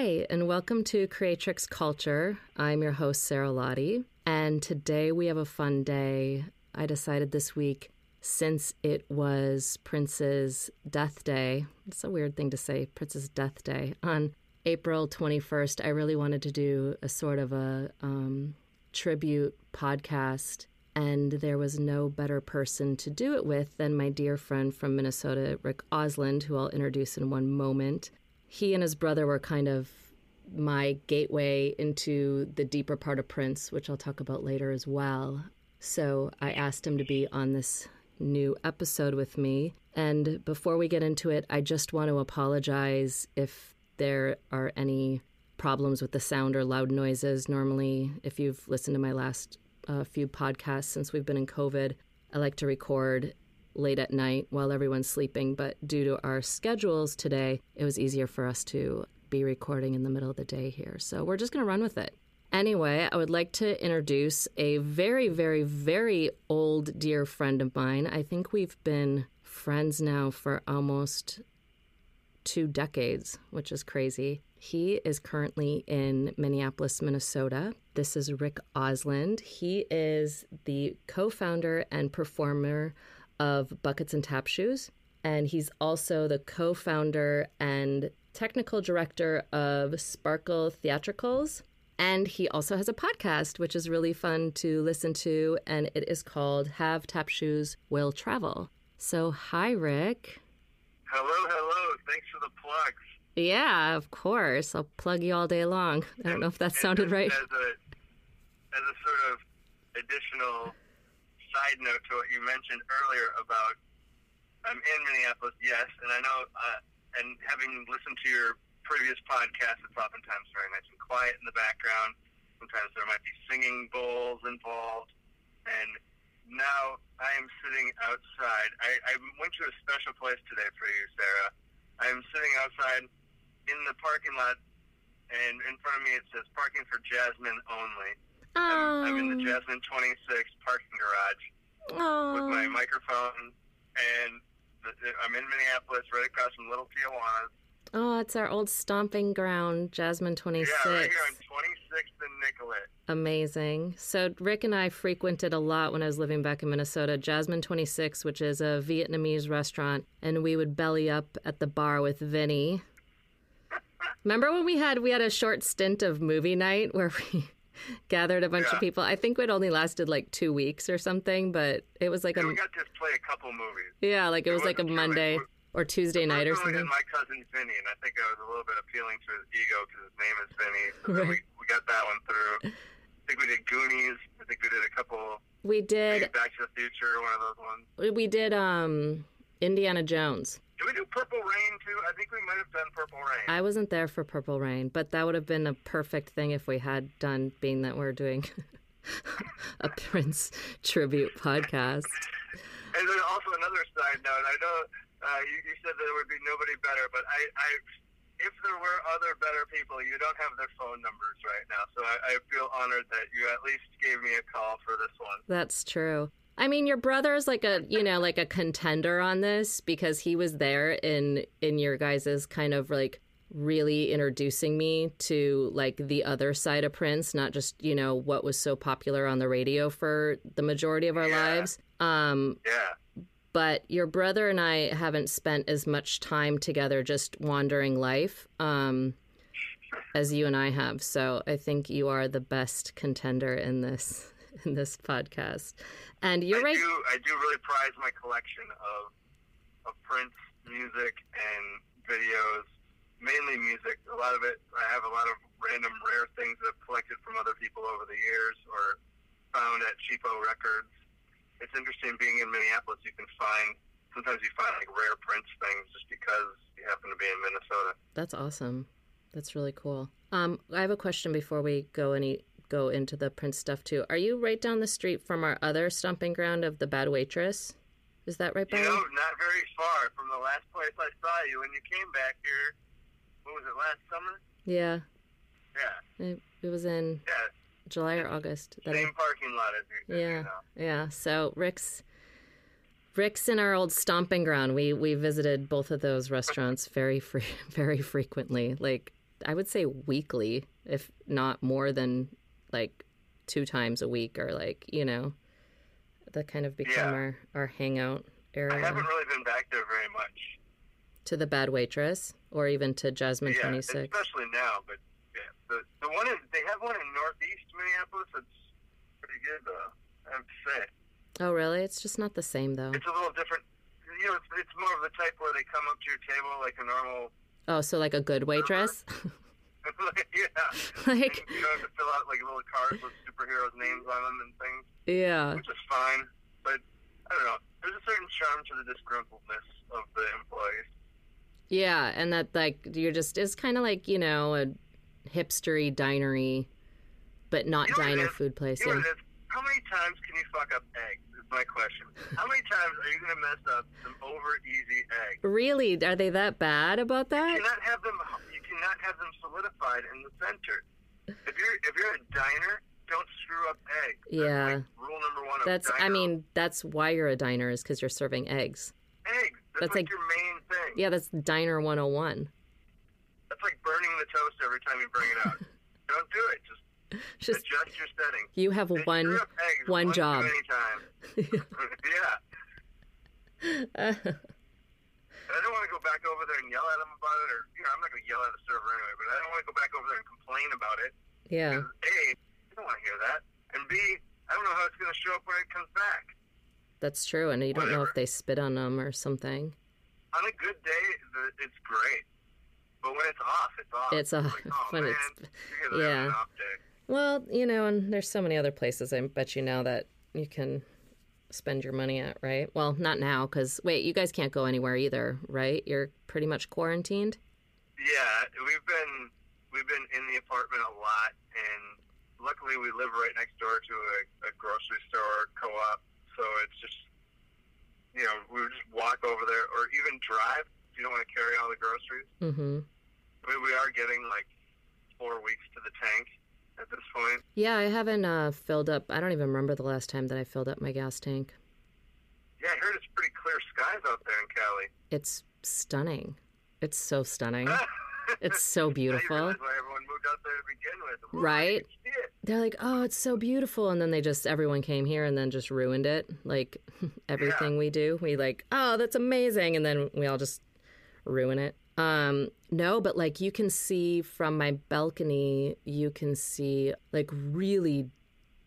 Hi, and welcome to Creatrix Culture. I'm your host, Sara Lahti, and today we have a fun day. I decided this week, since it was Prince's death day, it's a weird thing to say, Prince's death day, on April 21st, I really wanted to do a sort of a um, tribute podcast. And there was no better person to do it with than my dear friend from Minnesota, Rick Ausland, who I'll introduce in one moment he and his brother were kind of my gateway into the deeper part of Prince, which I'll talk about later as well. So I asked him to be on this new episode with me. And before we get into it, I just want to apologize if there are any problems with the sound or loud noises. Normally, if you've listened to my last uh, few podcasts since we've been in COVID, I like to record late at night while everyone's sleeping, but due to our schedules today, it was easier for us to be recording in the middle of the day here. So we're just going to run with it. Anyway, I would like to introduce a very, very, very old dear friend of mine. I think we've been friends now for almost two decades, which is crazy. He is currently in Minneapolis, Minnesota. This is Rick Ausland. He is the co founder and performer of Buckets and Tap Shoes. And he's also the co founder and technical director of Sparkle Theatricals. And he also has a podcast, which is really fun to listen to. And it is called Have Tap Shoes Will Travel. So, hi, Rick. Hello, hello. Thanks for the plugs. Yeah, of course. I'll plug you all day long. I don't know if that sounded right. As a, as a sort of additional side note to what you mentioned earlier about I'm in Minneapolis, yes, and I know, uh, and having listened to your previous podcast, it's oftentimes very nice and quiet in the background. Sometimes there might be singing bowls involved, and now I am sitting outside. I, I went to a special place today for you, Sara. I am sitting outside in the parking lot, and in front of me it says parking for Jasmine only. I'm, I'm in the um. Jasmine 26 parking garage Aww. with my microphone, and the, I'm in Minneapolis, right across from Little Tijuana. Oh, it's our old stomping ground, Jasmine 26. Yeah, right here on 26th and Nicollet. Amazing. So, Rick and I frequented a lot when I was living back in Minnesota, Jasmine 26, which is a Vietnamese restaurant, and we would belly up at the bar with Vinny. Remember when we had we had a short stint of movie night where we gathered a bunch Yeah. of people? I think it only lasted like 2 weeks or something, but it was like Yeah, a we got to play a couple movies. yeah, like it it was like a. Monday or Tuesday night or First one we something. my cousin Vinny, and I think I was a little bit appealing to his ego because his name is Vinny. So then we, we got that one through. I think we did Goonies. I think we did a couple. We did Back to the Future, one of those ones. we did um Indiana Jones. Did we do Purple Rain too? I think we might have done Purple Rain. I wasn't there for Purple Rain, but that would have been a perfect thing if we had done, being that we're doing a Prince tribute podcast. And then also another side note, I know uh, you, you said there would be nobody better, but I, I, if there were other better people, you don't have their phone numbers right now. So I, I feel honored that you at least gave me a call for this one. That's true. I mean, your brother is like a, you know, like a contender on this because he was there in in your guys's kind of like really introducing me to like the other side of Prince, not just, you know, what was so popular on the radio for the majority of our Yeah. lives. Um, Yeah. but your brother and I haven't spent as much time together just wandering life um, as you and I have. So I think you are the best contender in this in this podcast. And you're I right. Do, I do really prize my collection of of Prince music and videos, mainly music. A lot of it, I have a lot of random rare things that I've collected from other people over the years or found at cheapo records. It's interesting being in Minneapolis. You can find sometimes you find like rare Prince things just because you happen to be in Minnesota. That's awesome. That's really cool. Um, I have a question before we go any go into the Prince stuff too. Are you right down the street from our other stomping ground of the Bad Waitress? Is that right by You know, not very far from the last place I saw you when you came back here. What was it, last summer? Yeah, Yeah, it, it was in yeah. July or August. That I- Same parking lot as you. Yeah, know. yeah. So Rick's, Rick's in our old stomping ground. We we visited both of those restaurants very free, very frequently. Like I would say weekly, if not more than like two times a week, or like you know, that kind of become Yeah. our our hangout area. I haven't really been back there very much. To the Bad Waitress, or even to Jasmine yeah, Twenty Six. especially now. But yeah, the the one in they have one in Northeast Minneapolis. That's pretty good though. I have to say, Oh, really? It's just not the same though. it's a little different. You know, it's, it's more of the type where they come up to your table like a normal. Oh, so like a good waitress. yeah. like And you don't have to fill out like little cards with superheroes' names on them and things, yeah. which is fine. But I don't know. There's a certain charm to the disgruntledness of the employees. Yeah, and that like you're just it's kind of like you know a hipstery dinery, but not You know diner food place. You know Yeah. How many times can you fuck up eggs? Is my question. How many times are you gonna mess up some over easy eggs? Really, are they that bad about You that? cannot have them. Cannot have them solidified in the center. If you're if you're a diner, don't screw up eggs. That's Yeah. like rule number one. Of That's I mean that's why you're a diner is because you're serving eggs. eggs. That's, that's like, like- your main thing. Yeah, that's diner 101. That's like burning the toast every time you bring it out. don't do it. Just Just adjust your setting. you have They one. eggs one job. Too many times. yeah. And I don't want to go back over there and yell at them about it, or you know, I'm not going to yell at the server anyway. But I don't want to go back over there and complain about it. yeah, A, I don't want to hear that, and B, I don't know how it's going to show up when it comes back. that's true. And you don't know if they spit on them or something. On a good day, it's great, but when it's off, it's off. It's off Like, oh, when man, it's- you're gonna have yeah. an off day. Well, you know, and there's so many other places I bet you now that you can spend your money at, right? Well, not now, because wait, you guys can't go anywhere either, right? You're pretty much quarantined. Yeah, we've been we've been in the apartment a lot, and luckily we live right next door to a, a grocery store co-op, so it's just you know we would just walk over there, or even drive if you don't want to carry all the groceries. Mm-hmm. I mean, we are getting like four weeks to the tank at this point. Yeah, I haven't uh, filled up. I don't even remember the last time that I filled up my gas tank. Yeah, I heard it's pretty clear skies out there in Cali. It's stunning. It's so stunning. It's so beautiful. realize why everyone moved out there to begin with. Ooh, Right? I can see it. They're like, oh, it's so beautiful. And then they just, everyone came here and then just ruined it. Like everything we do, we like, oh, that's amazing. And then we all just ruin it. Um, no, but like you can see from my balcony, you can see like really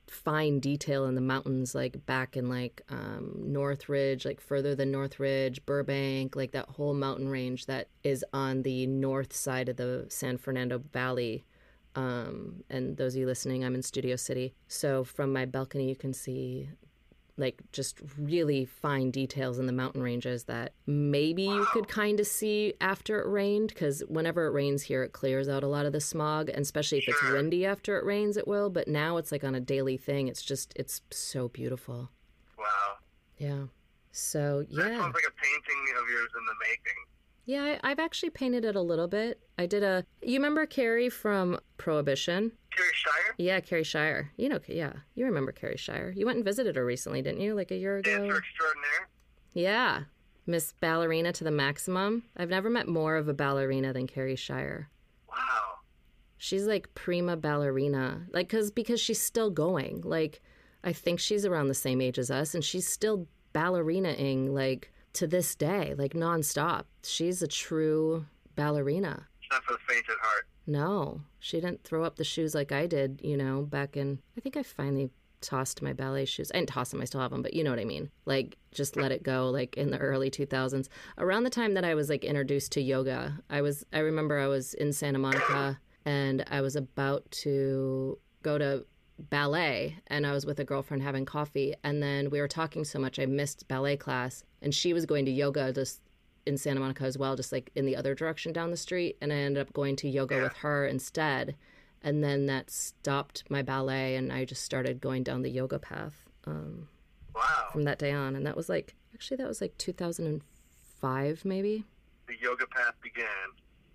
fine detail in the mountains, like back in like um, Northridge, like further than Northridge, Burbank, like that whole mountain range that is on the north side of the San Fernando Valley. Um, and those of you listening, I'm in Studio City. So from my balcony, you can see like just really fine details in the mountain ranges that maybe you could kind of see after it rained because whenever it rains here it clears out a lot of the smog and especially if it's windy after it rains it will but now it's like on a daily thing. It's just it's so beautiful. Wow. yeah. So yeah That sounds like a painting of yours in the making. Yeah I, i've actually painted it a little bit i did a you remember carrie from prohibition Carrie Shire? yeah carrie shire you know yeah you remember carrie shire you went and visited her recently didn't you like a year ago Dancer extraordinaire? Yeah. Miss Ballerina to the maximum. I've never met more of a ballerina than Carrie Shire. Wow. She's like prima ballerina. Like cuz because she's still going. Like I think she's around the same age as us and she's still ballerinaing like to this day, like nonstop. She's a true ballerina. It's not for the faint at heart. No, she didn't throw up the shoes like I did, you know, back in I think I finally tossed my ballet shoes. I didn't toss them, I still have them, but you know what I mean. Like just let it go like in the early 2000s. Around the time that I was like introduced to yoga, I was I remember I was in Santa Monica and I was about to go to ballet and I was with a girlfriend having coffee and then we were talking so much I missed ballet class and she was going to yoga just in Santa Monica as well just like in the other direction down the street and I ended up going to yoga Yeah. with her instead and then that stopped my ballet and I just started going down the yoga path um, Wow. from that day on and that was like actually that was like 2005 maybe The yoga path began.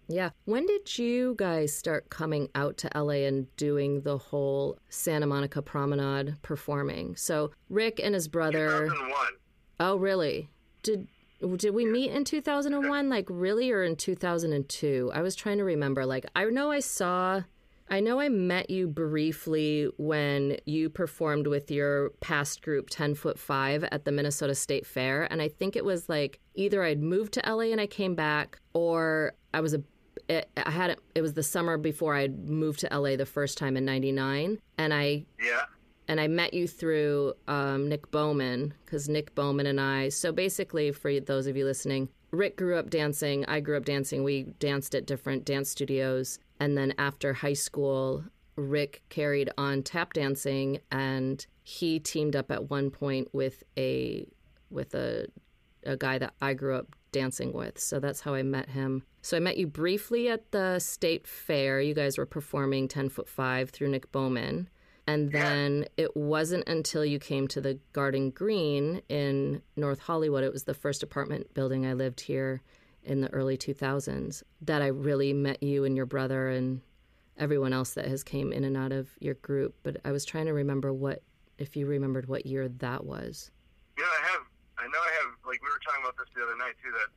yeah. When did you guys start coming out to LA and doing the whole Santa Monica promenade performing? So Rick and his brother. 2001. Oh, really? Did did we meet in 2001 like really or in 2002? I was trying to remember like I know I saw I know I met you briefly when you performed with your past group 10 foot 5 at the Minnesota State Fair and I think it was like either I'd moved to LA and I came back or I was a it, I had it, was the summer before I'd moved to LA the first time in 99 and I Yeah. And I met you through um, Nick Bowman because Nick Bowman and I. So basically, for those of you listening, Rick grew up dancing. I grew up dancing. We danced at different dance studios, and then after high school, Rick carried on tap dancing, and he teamed up at one point with a with a a guy that I grew up dancing with. So that's how I met him. So I met you briefly at the state fair. You guys were performing 10 foot 5 through Nick Bowman. And then it wasn't until you came to the Garden Green in North Hollywood, it was the first apartment building I lived here in the early 2000s, that I really met you and your brother and everyone else that has came in and out of your group. But I was trying to remember what, if you remembered what year that was. Yeah, I have, I know I have, like, we were talking about this the other night, too, that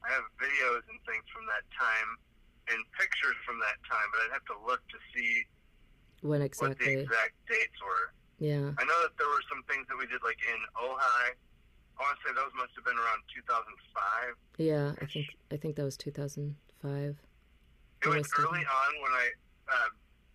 I have videos and things from that time and pictures from that time, but I'd have to look to see When what the exact dates were. Yeah. I know that there were some things that we did, like, in Ojai. I want to say those must have been around 2005. Yeah, I think I think that was 2005. It It was early on when I, uh,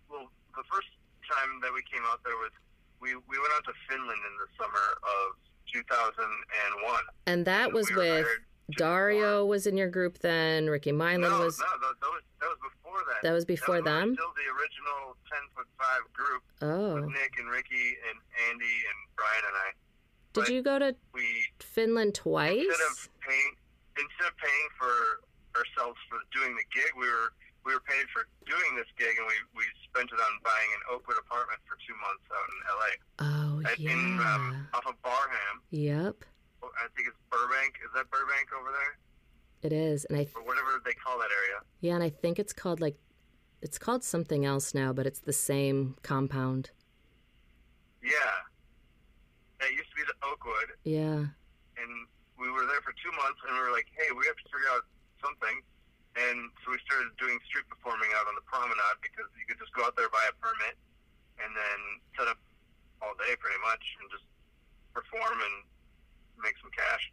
well, the first time that we came out there was we we went out to Finland in the summer of 2001. And that And was we with hired Dario was in your group then, Ricky Milan No, was no, that, that was that was before that. That was before we were them? Still the original 10 foot five group Oh. Nick and Ricky and Andy and Brian and I. Did but you go to We Finland twice? instead of paying instead of paying for ourselves for doing the gig, we were we were paid for doing this gig, and we, we spent it on buying an Oakwood apartment for two months out in L.A. Oh, At- in yeah. um, off of Barham. Yep. I think it's Burbank. Is that Burbank over there, It is. And I th- or whatever they call that area? yeah, and I think it's called like it's called something else now, but it's the same compound. Yeah, that used to be the Oakwood. Yeah. and we were there for two months, and we were like, "Hey, we have to figure out something." And so we started doing street performing out on the promenade because you could just go out there buy a permit, and then set up all day pretty much, and just perform and make some cash.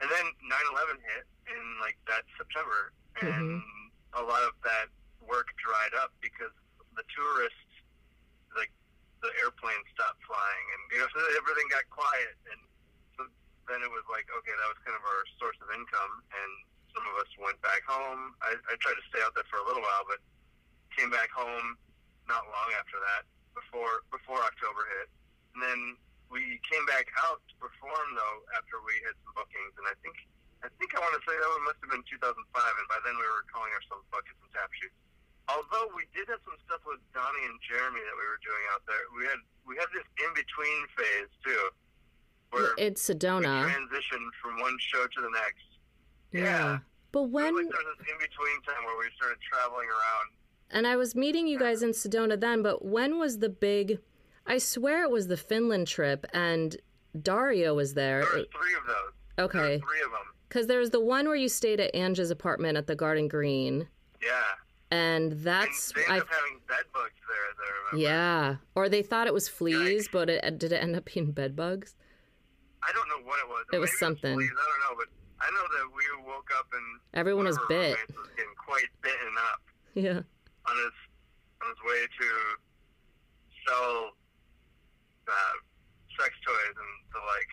And then 9/11 hit in like that September, mm-hmm. and a lot of that work dried up because the tourists, like the airplanes stopped flying, and you know, so everything got quiet, and so then it was like, okay, that was kind of our source of income, and some of us went back home. I, I tried to stay out there for a little while, but came back home not long after that, before before October hit, and then we came back out to perform though after we had some bookings, and I think I think I want to say that must have been 2005, and by then we were calling ourselves Buckets and Tap Shoes. Although we did have some stuff with Donnie and Jeremy that we were doing out there, we had we had this in between phase too, where It's Sedona. transitioned from one show to the next. Yeah. Yeah. But when like there was this in between time where we started traveling around. and I was meeting you guys in Sedona then, but when was the big I swear it was the Finland trip and Dario was there. There was three of those. There Okay. three of them. Because there was the one where you stayed at Angie's apartment at the Garden Green, Yeah. and And that's they I ended up having bed bugs there. I yeah. Or they thought it was fleas, Yikes. but it uh, did it end up being bed bugs? I don't know what it was. It was Maybe something. fleas, I don't know, but I know that we woke up and Everyone was bit. was getting quite bitten up Yeah. on his on his way to sell uh, sex toys and the like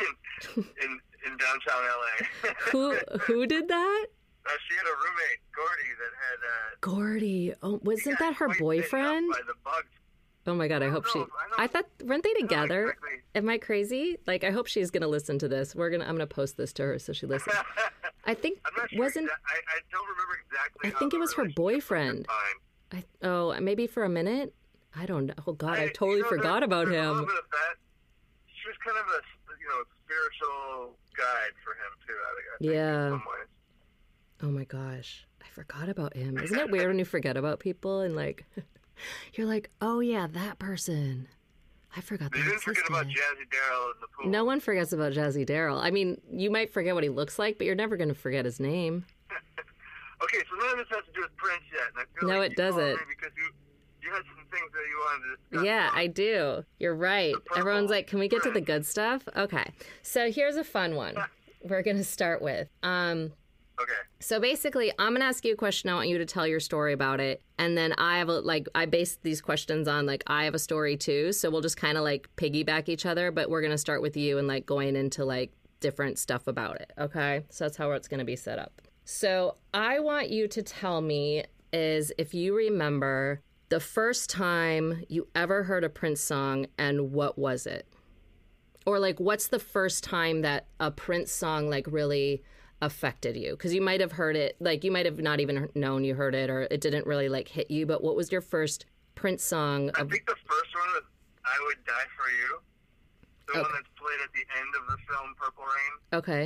in in, downtown LA. Who who did that? Uh, she had a roommate, Gordy, that had. Uh, Gordy. Oh, wasn't that her quite bitten up boyfriend? By the bugs. Oh my god, I hope she. I. I thought weren't they I know together? exactly. Am I crazy? Like I hope she's gonna listen to this. We're gonna I'm gonna post this to her so she listens. I think I'm not sure. wasn't exa- I, I don't remember exactly. I think it was her boyfriend. I oh maybe for a minute. I don't know. Oh god, I, you totally know, forgot about him. little bit of that. She was kind of a you know spiritual guide for him too. I think. I Yeah. In some ways. Oh my gosh, I forgot about him. Isn't it weird when you forget about people and like you're like, oh yeah, that person. I forgot You that didn't forget about. Jazzy Darrell in the pool. No one forgets about Jazzy Daryl. I mean, you might forget what he looks like, but you're never going to forget his name. Okay, so none of this has to do with Prince yet. I No, like it doesn't. Because you, you had some things that you wanted to discuss. Yeah, I do. You're right. Everyone's like, "Can we get to the good stuff?" Okay. So here's a fun one. We're going to start with. Um Okay. so basically, I'm going to ask you a question. I want you to tell your story about it. And then I have a like I base these questions on like I have a story too, so we'll just kind of like piggyback each other, but we're going to start with you and like going into like different stuff about it. Okay? So that's how it's going to be set up. So I want you to tell me is if you remember the first time you ever heard a Prince song and what was it? Or like what's the first time that a Prince song like really affected you? Cuz you might have heard it like you might have not even known you heard it or it didn't really like hit you, but what was your first Prince song I of think the first one was "I Would Die for You," the Okay. one that's played at the end of the film Purple Rain. Okay.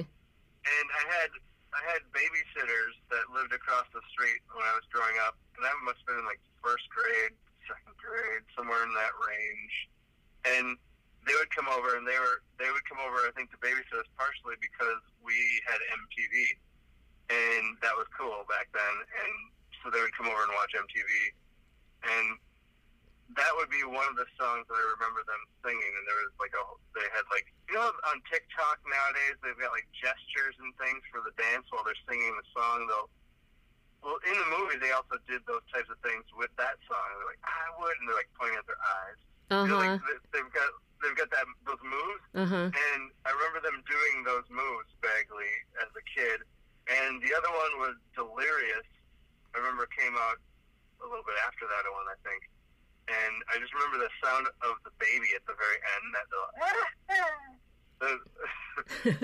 And I had I had babysitters that lived across the street when I was growing up, and that must have been like first grade, second grade, somewhere in that range. And they would come over, and they were they would come over. I think to babysit us partially because we had MTV, and that was cool back then. And so they would come over and watch MTV, and that would be one of the songs that I remember them singing. And there was like a, they had like, you know, on TikTok nowadays they've got like gestures and things for the dance while they're singing the song. They'll, well, in the movie they also did those types of things with that song. They're like, I would, and they're like pointing at their eyes. You know, Uh-huh. like, they- they've got they've got that those moves, Uh-huh. and I remember them doing those moves vaguely as a kid. And the other one was Delirious. I remember it came out a little bit after that one, I think. And I just remember the sound of the baby at the very end. That the,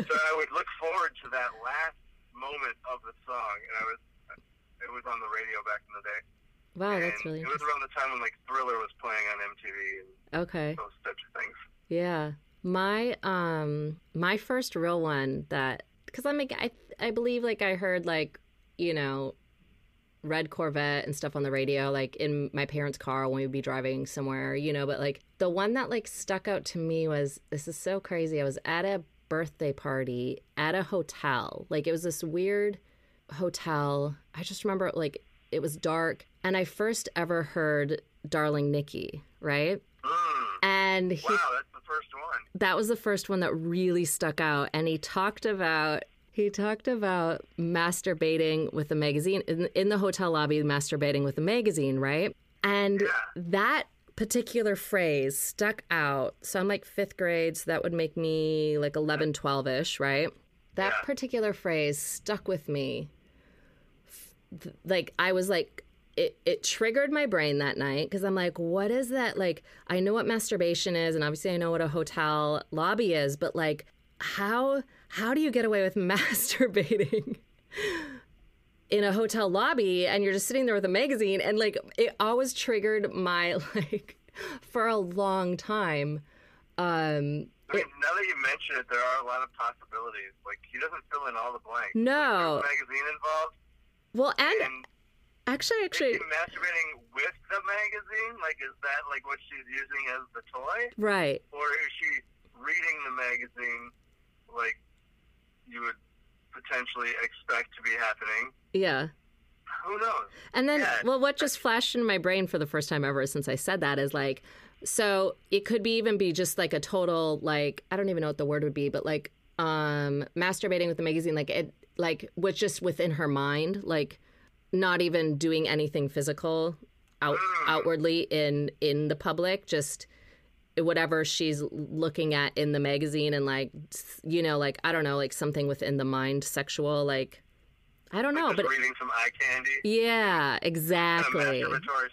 so I would look forward to that last moment of the song, and I was it was on the radio back in the day. Wow, and that's really it was around the time when like Thriller was playing on MTV and Okay. those types of things. Yeah. My um my first real one that cuz I'm like I I believe like I heard like, you know, red Corvette and stuff on the radio like in my parents' car when we'd be driving somewhere, you know, but like the one that like stuck out to me was this is so crazy. I was at a birthday party at a hotel. Like it was this weird hotel. I just remember like it was dark and I first ever heard Darling Nikki, right? Mm. And he Wow, that's the first one. that was the first one that really stuck out and he talked about he talked about masturbating with a magazine in, in the hotel lobby masturbating with a magazine right and Yeah. that particular phrase stuck out so i'm like fifth grade so that would make me like 11 12ish right that Yeah. particular phrase stuck with me like i was like it, it triggered my brain that night because I'm like, what is that? Like, I know what masturbation is, and obviously I know what a hotel lobby is, but like, how how do you get away with masturbating in a hotel lobby and you're just sitting there with a magazine? And like, it always triggered my like for a long time. Um, I mean, now that you mention it, there are a lot of possibilities. Like he doesn't fill in all the blanks. No. Like, magazine involved, well, and and actually, is actually, she masturbating with the magazine? Like, is that like what she's using as the toy, right. or is she reading the magazine like you would potentially expect to be happening? Yeah. Who knows? And then, Yeah. well, what just flashed into my brain for the first time ever since I said that is like, so it could be even be just like a total like I don't even know what the word would be, but like um masturbating with the magazine, like it like was just within her mind, like not even doing anything physical out outwardly in in the public, just whatever she's looking at in the magazine and like you know like I don't know like something within the mind sexual like I don't know Like but reading some eye candy. yeah exactly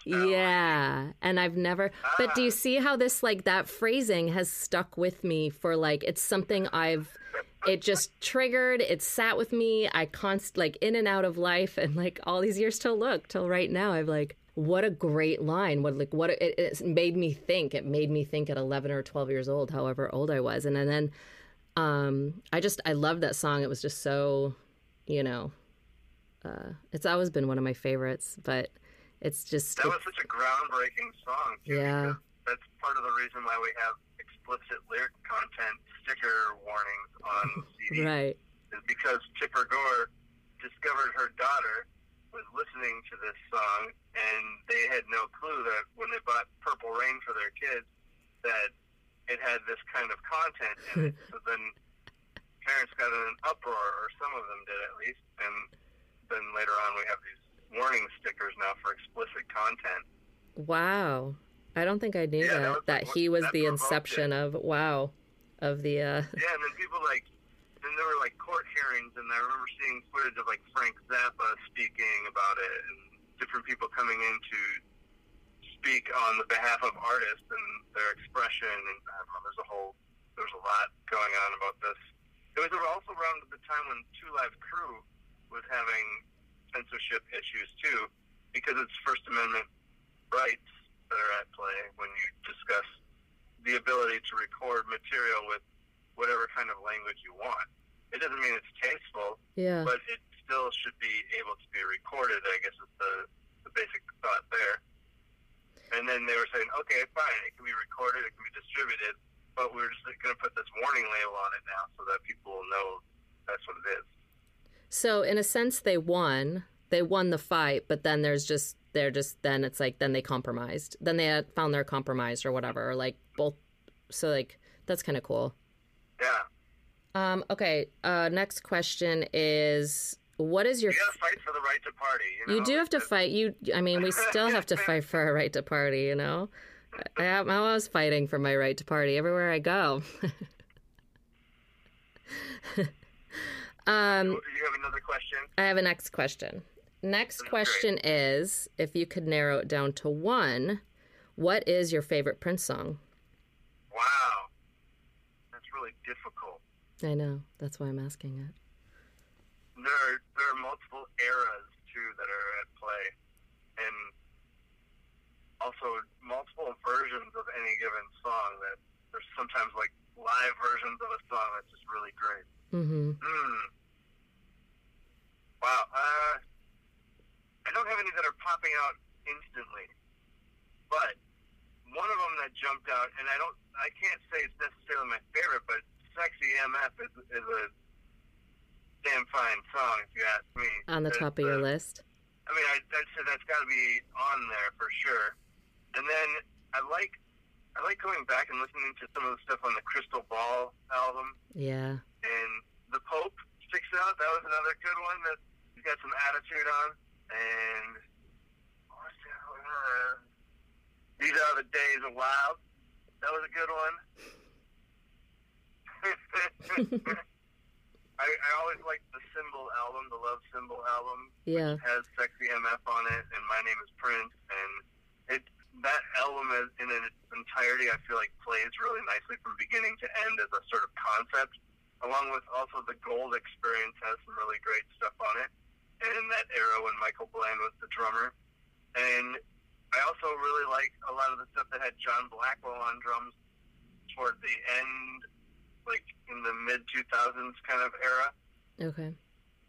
yeah and I've never but do you Ah. see how this like that phrasing has stuck with me for like it's something I've it just triggered it sat with me I const like in and out of life and like all these years till look till right now I've like what a great line what like what it, it made me think it made me think at 11 or 12 years old however old I was and, and then um I just I loved that song it was just so you know uh it's always been one of my favorites but it's just That was such a groundbreaking song. Too, Yeah. That's part of the reason why we have explicit lyric content sticker warnings on CDs. right Is because Tipper Gore discovered her daughter was listening to this song, and they had no clue that when they bought Purple Rain for their kids, that it had this kind of content in it. so then parents got in an uproar, or some of them did at least, and then later on we have these warning stickers now for explicit content. Wow. I don't think I knew Yeah, that that. was That, the- he was that the inception of wow. Of the uh Yeah, and then people like, then there were like court hearings, and I remember seeing footage of like Frank Zappa speaking about it, and different people coming in to speak on the behalf of artists and their expression, and I don't know, there's a whole, there's a lot going on about this. It was also around the time when Two Live Crew was having censorship issues too, because it's First Amendment rights that are at play when you discuss the ability to record material with whatever kind of language you want. It doesn't mean it's tasteful, yeah. but it still should be able to be recorded. I guess is the the basic thought there. And then they were saying, okay, fine, it can be recorded, it can be distributed, but we're just going to put this warning label on it now so that people will know that's what it is. So in a sense they won. They won the fight, but then there's just they're just then it's like then they compromised. Then they had found their compromise or whatever. Or like both so like that's kind of cool. Yeah, Um okay, uh next question is what is your you got to fight for the right to party. You, know? You do have to fight. You, I mean, we still have to fight for our right to party. You know, I, I'm always fighting for my right to party everywhere I go. um, You have another question? I have a next question. Next Great. question is: If you could narrow it down to one, what is your favorite Prince song? Wow, that's really difficult. I know that's why I'm asking it. There are, there are multiple eras too that are at play, and also multiple versions of any given song. That there's sometimes like live versions of a song that's just really great. Mm-hmm. Hmm. Wow. Uh, I don't have any that are popping out instantly, but one of them that jumped out, and I don't, I can't say it's necessarily my favorite, but "Sexy MF" is, is a damn fine song if you ask me. On the top of your uh, list. I mean, I, I'd say that's got to be on there for sure. And then I like, I like going back and listening to some of the stuff on the Crystal Ball album Yeah. and the Pope sticks out. That was another good one that he's got some attitude on. And what was the other one? Uh, these are the days of wild. That was a good one. I, I always liked the Symbol album, the Love Symbol album. Yeah. has Sexy MF on it, and My Name is Prince, and it that album is, in its entirety, I feel like plays really nicely from beginning to end as a sort of concept, along with also the Gold Experience has some really great stuff on it, and in that era when Michael Bland was the drummer, and I also really like a lot of the stuff that had John Blackwell on drums toward the end, like in the mid 2000s kind of era Okay.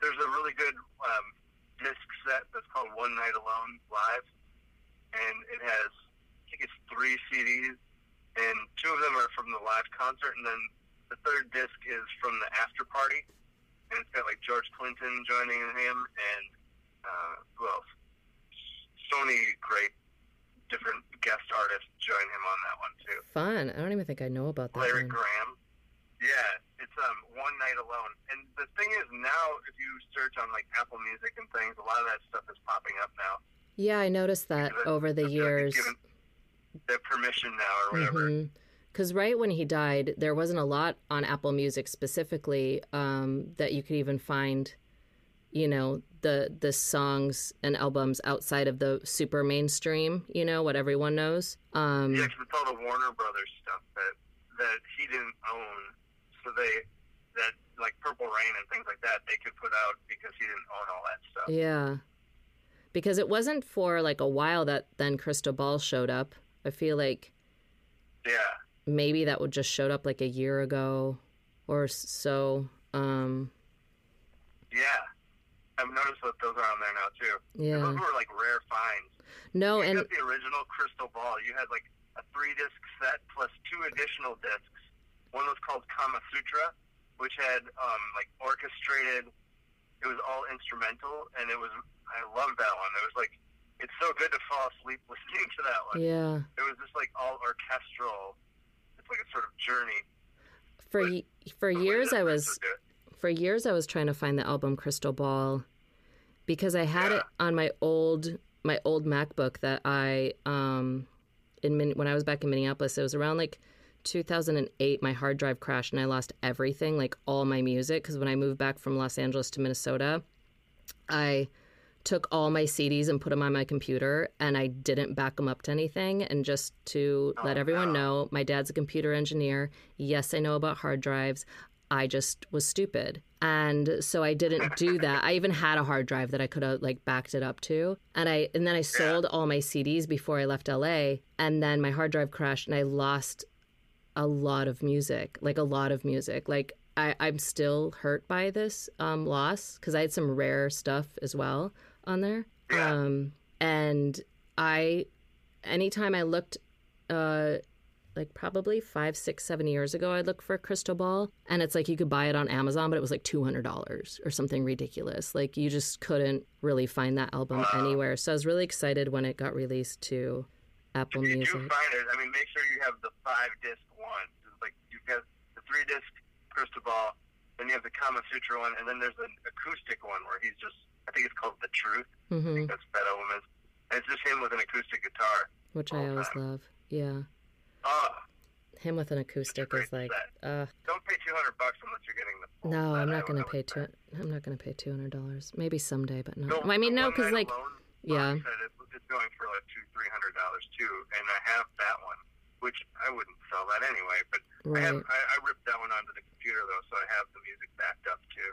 there's a really good um, disc set that's called One Night Alone Live, and it has I think it's three CDs, and two of them are from the live concert, and then the third disc is from the after party, and it's got like George Clinton joining him, and uh, who else? So many great different guest artists join him on that one too. Fun. I don't even think I know about that Larry one. Graham. Yeah, it's um one night alone. And the thing is now if you search on like Apple Music and things, a lot of that stuff is popping up now. Yeah, I noticed that Because over the like years. given their permission now or whatever. Mhm. because right when he died, there wasn't a lot on Apple Music specifically um, that you could even find, you know, the the songs and albums outside of the super mainstream, you know, what everyone knows. Um, Yeah, 'cause it's all the Warner Brothers stuff that that he didn't own, so they that like Purple Rain and things like that they could put out because he didn't own all that stuff. Yeah. Because it wasn't for like a while that then Crystal Ball showed up. I feel like Yeah, maybe that would just showed up like a year ago or so. Um, yeah. I've noticed that those are on there now too. yeah. Those were like rare finds. No, you and the original Crystal Ball. You had like a three disc set plus two additional discs. One was called Kama Sutra, which had um, like orchestrated. It was all instrumental, and it was I loved that one. It was like it's so good to fall asleep listening to that one. yeah. It was just like all orchestral. It's like a sort of journey. For y- for years I was would do it. for years I was trying to find the album Crystal Ball because I had it on my old my old MacBook that I um in when I was back in Minneapolis it was around like 2008 my hard drive crashed and I lost everything like all my music because when I moved back from Los Angeles to Minnesota I took all my CDs and put them on my computer and I didn't back them up to anything and just to oh, let everyone know my dad's a computer engineer yes I know about hard drives I just was stupid. And so I didn't do that. I even had a hard drive that I could have like backed it up to. And I and then I sold all my CDs before I left LA and then my hard drive crashed and I lost a lot of music, like a lot of music. Like I, I'm still hurt by this um, loss because I had some rare stuff as well on there. Yeah. Um, and I, anytime I looked, uh, like probably five, six, seven years ago, I looked for a Crystal Ball, and it's like you could buy it on Amazon, but it was like two hundred dollars or something ridiculous. Like you just couldn't really find that album anywhere. So I was really excited when it got released to Apple If you Music. do find it, I mean, make sure you have the five disc one. Like you've got the three disc Crystal Ball, then you have the Kama Sutra one, and then there's an acoustic one where he's just, I think it's called The Truth. I hmm think that's Fat. And it's just him with an acoustic guitar. which I always time. love. Yeah, Oh, him with an acoustic is like, set. uh, don't pay 200 bucks unless you're getting the no, I'm I not gonna pay two. I'm not gonna pay two hundred dollars. Maybe someday, but no. The- I mean, no, because like, yeah. box set, it- it's going for like two, three hundred dollars too, and I have that one, which I wouldn't sell that anyway. But I have. I, I ripped that one onto the computer though, so I have the music backed up too.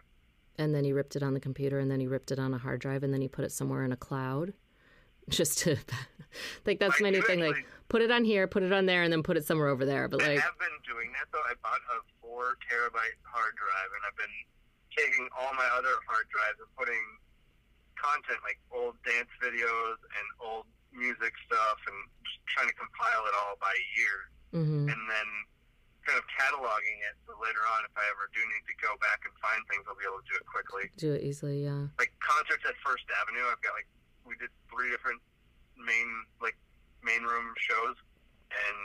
And then he ripped it on the computer, and then he ripped it on a hard drive, and then he put it somewhere in a cloud, just to, like that's I my new thing. Like, put it on here, put it on there, and then put it somewhere over there. But like I have been doing that though. I bought a four terabyte hard drive, and I've been taking all my other hard drives and putting content like old dance videos and old music stuff, and just trying to compile it all by year, hmm and then kind of cataloging it. So later on, if I ever do need to go back and find things, I'll be able to do it quickly. do it easily. Yeah. Like concerts at First Avenue, I've got like we did three different main like main room shows, and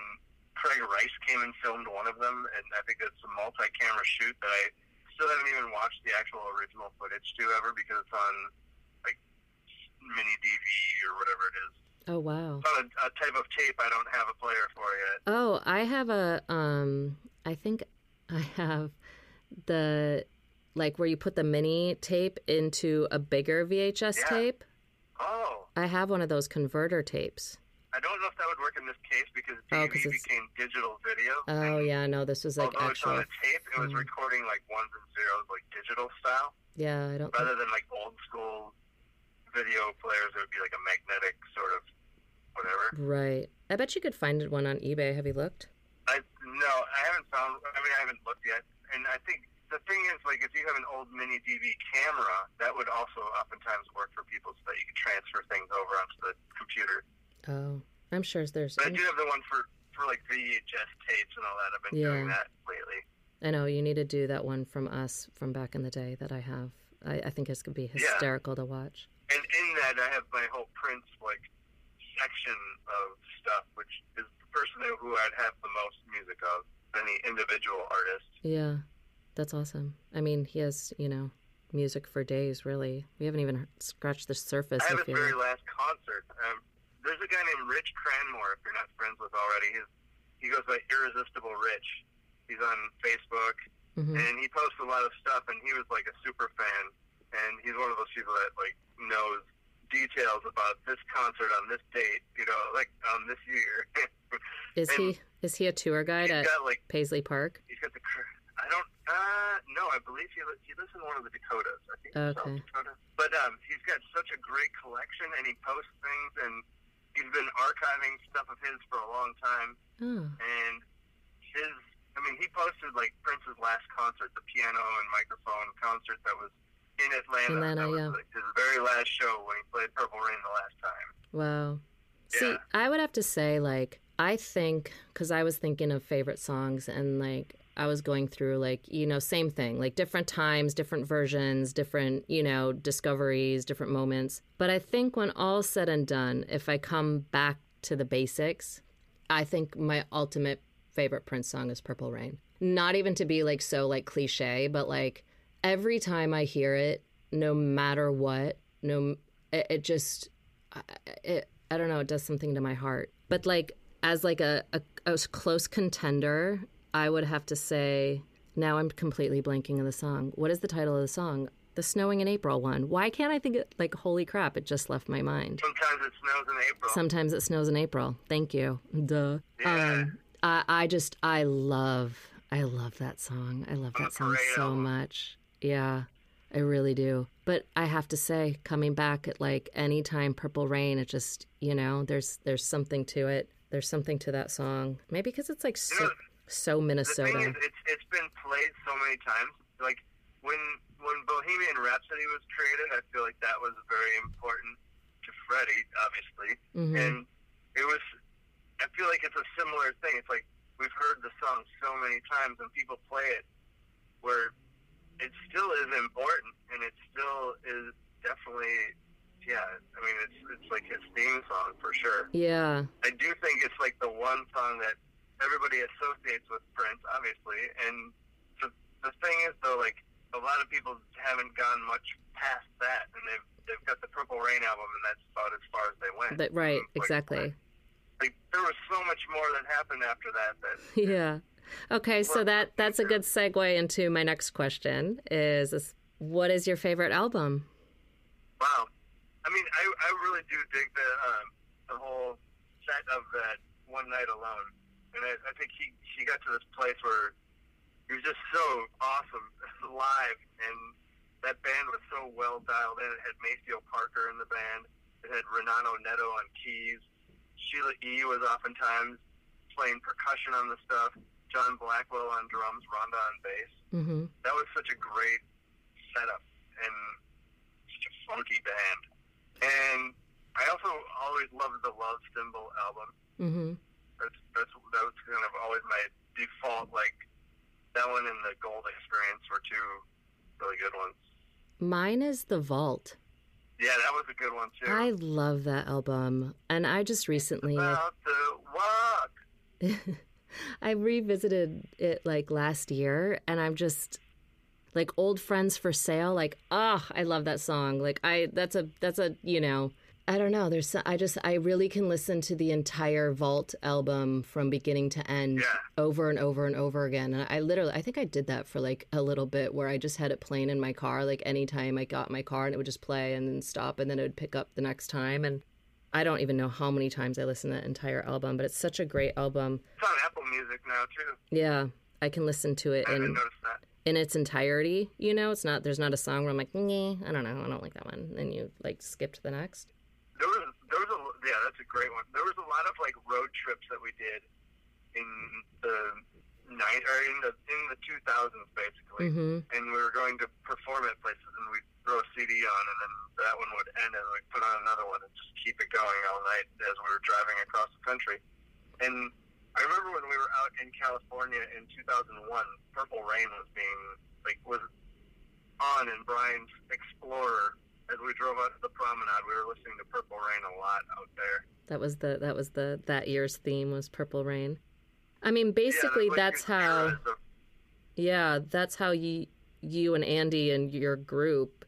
Craig Rice came and filmed one of them, and I think it's a multi-camera shoot that I still haven't even watched the actual original footage to ever because it's on mini DV or whatever it is. Oh wow. It's a, a type of tape I don't have a player for yet. Oh, I have a um I think I have the like where you put the mini tape into a bigger VHS Yeah. tape. Oh, I have one of those converter tapes. I don't know if that would work in this case because Oh, DV 'cause it's- became digital video. Oh yeah, no, this was like although it's on actual. a tape, it was recording like ones and zeros, like digital style, Yeah, I don't. rather than like old school video players. It would be like a magnetic sort of whatever. Right. I bet you could find one on eBay. Have you looked? I no, I haven't found. I mean, I haven't looked yet, and I think the thing is, like, if you have an old mini DV camera, that would also oftentimes work for people, so that you could transfer things over onto the computer. Oh, I'm sure there's. But I do have the one for for like VHS tapes and all that. I've been doing that lately. I know you need to do that one from us from back in the day that I have. I, I think it's gonna be hysterical to watch. And in that, I have my whole Prince like section of stuff, which is the person who I'd have the most music of any individual artist. Yeah, that's awesome. I mean, he has you know music for days. Really, we haven't even scratched the surface. I have his very last concert. Um, there's a guy named Rich Cranmore, if you're not friends with already. His he goes by Irresistible Rich. He's on Facebook, hmm and he posts a lot of stuff. And he was like a super fan, and he's one of those people that like knows details about this concert on this date. You know, like on this year. Is he is he a tour guide he's at got like Paisley Park? he's got the. I don't. Uh, no, I believe he li- he lives in one of the Dakotas. I think Okay. South Dakota. But um, he's got such a great collection, and he posts things, and he's been archiving stuff of his for a long time. Oh, And his, I mean, he posted like Prince's last concert, the piano and microphone concert that was in Atlanta. Atlanta, was yeah. like his very last show when he played Purple Rain the last time. wow. See, I would have to say, like, I think, because I was thinking of favorite songs and, like, I was going through, like, you know, same thing, like different times, different versions, different, you know, discoveries, different moments. But I think when all's said and done, if I come back to the basics, I think my ultimate favorite Prince song is Purple Rain. Not even to be, like, so, like, cliche, but, like, every time I hear it, no matter what, no, it, it just, I- it, I don't know, it does something to my heart. But like as like a, a, a close contender, I would have to say now I'm completely blanking on the song. What is the title of the song? The Snowing in April one. Why can't I think it like holy crap, it just left my mind. Sometimes it snows in April. Sometimes it snows in April. Thank you. Duh. Yeah. Um I, I just I love I love that song. I love that song so much. Yeah. I really do. But I have to say, coming back at like any time Purple Rain, it just you know, there's there's something to it. There's something to that song. Maybe because it's like so know, so The thing Minnesota. is, it's it's been played so many times. Like when when Bohemian Rhapsody was created, I feel like that was very important to Freddie, obviously, Mhm. and it was. I feel like it's a similar thing. It's like we've heard the song so many times, and people play it, where it still is important, and it still is definitely. Yeah, I mean, it's it's like his theme song for sure. Yeah. I do think it's like the one song that everybody associates with Prince, obviously. And the the thing is, though, like a lot of people haven't gone much past that, and they've they've got the Purple Rain album, and that's about as far as they went. That, right, Like, exactly. Like there was so much more that happened after that. That Yeah. Okay, so that that's a good segue into my next question is, what is your favorite album? wow. I mean, I I really do dig the um, the whole set of that one night alone, and I, I think he he got to this place where he was just so awesome live, and that band was so well dialed in. It had Maceo Parker in the band. It had Renato Neto on keys. Sheila E. was oftentimes playing percussion on the stuff. John Blackwell on drums, Rhonda on bass. Mm-hmm. That was such a great setup and such a funky band. And I also always loved the Love Symbol album. Mm-hmm. That's that's that was kind of always my default. Like that one and the Gold Experience were two really good ones. Mine is The Vault. Yeah, that was a good one too. I love that album. And I just recently I, About to walk. I revisited it like last year and I'm just like old friends for sale like ah I love that song. Like I that's a that's a, you know, I don't know. There's I just I really can listen to the entire Vault album from beginning to end Yeah. over and over and over again. And I literally I think I did that for like a little bit where I just had it playing in my car like anytime I got my car and it would just play and then stop and then it would pick up the next time and I don't even know how many times I listened to that entire album, but it's such a great album. It's on Apple Music now too. Yeah, I can listen to it in in its entirety. You know, it's not there's not a song where I'm like, "Nyeh, I don't know, I don't like that one, and you like skip to the next. There was there was a yeah, that's a great one. There was a lot of like road trips that we did in the night or in the in the two thousands basically. Mm-hmm. And we were going to perform at places and we'd throw a CD on and then that one would end and we'd put on another one and just keep it going all night as we were driving across the country. And I remember when we were out in California in two thousand one, Purple Rain was being like was on in Brian's Explorer as we drove out to the promenade, we were listening to Purple Rain a lot out there. That was the that was the that year's theme was Purple Rain. I mean, basically, yeah, that's like how. Yeah, that's how you you and Andy and your group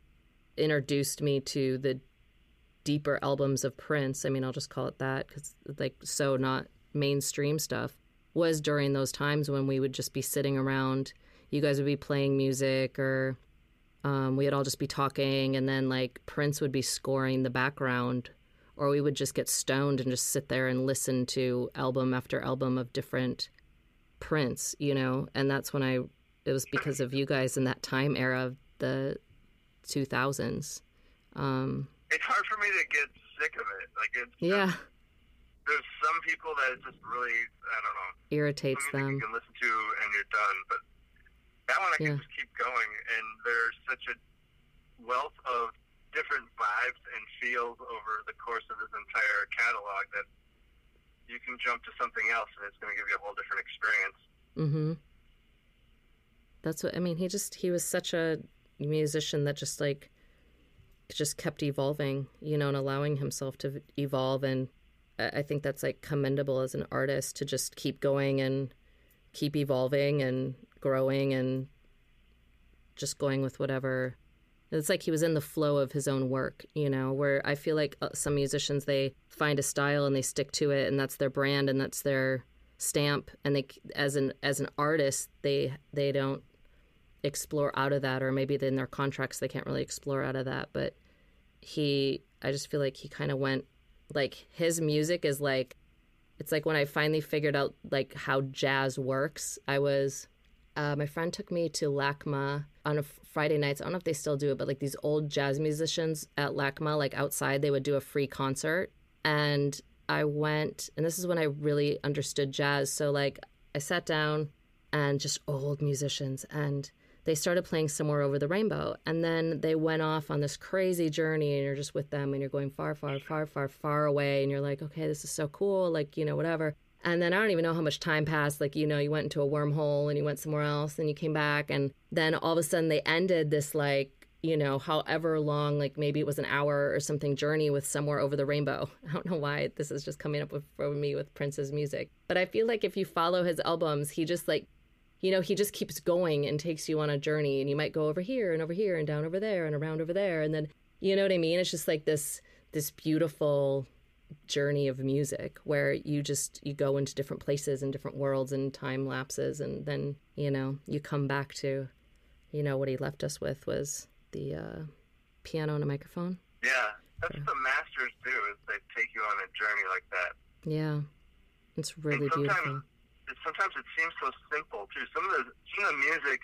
introduced me to the deeper albums of Prince. I mean, I'll just call it that because like so not mainstream stuff. was during those times when we would just be sitting around. You guys would be playing music, or um, we'd all just be talking, and then like Prince would be scoring the background, or we would just get stoned and just sit there and listen to album after album of different Prince, you know. And that's when I, it was because of you guys in that time era of the 2000s. Um, it's hard for me to get sick of it. Like it's yeah. Just, there's some people that it just really I don't know irritates them. You can listen to and you're done, but that one I can just keep going. And there's such a wealth of different vibes and feels over the course of his entire catalog that you can jump to something else and it's going to give you a whole different experience. Mm-hmm. That's what I mean. He just he was such a musician that just like just kept evolving, you know, and allowing himself to evolve. And I think that's like commendable as an artist to just keep going and keep evolving and growing and just going with whatever. It's like he was in the flow of his own work, you know, where I feel like uh, some musicians, they find a style and they stick to it and that's their brand and that's their stamp. And they, as an, as an artist, they, they don't explore out of that, or maybe in their contracts they can't really explore out of that. But he, I just feel like he kind of went like his music is like, it's like when I finally figured out like how jazz works. I was, uh, my friend took me to LACMA on a Friday nights. I don't know if they still do it, but like these old jazz musicians at LACMA, like outside, they would do a free concert. And I went, and this is when I really understood jazz. So like I sat down and just old musicians and they started playing somewhere over the rainbow and then they went off on this crazy journey and you're just with them and you're going far far far far far away and you're like okay this is so cool like you know whatever and then I don't even know how much time passed. Like, you know, you went into a wormhole and you went somewhere else and you came back. And then all of a sudden they ended this, like, you know, however long, like maybe it was an hour or something journey with somewhere over the rainbow. I don't know why this is just coming up with, for me with Prince's music. But I feel like if you follow his albums, he just like you know, he just keeps going and takes you on a journey and you might go over here and over here and down over there and around over there and then you know what I mean? It's just like this this beautiful journey of music where you just you go into different places and different worlds and time lapses and then, you know, you come back to you know what he left us with was the uh, piano and a microphone. Yeah. That's what the masters do is they take you on a journey like that. Yeah. It's really beautiful sometimes it seems so simple too. Some of the some of the music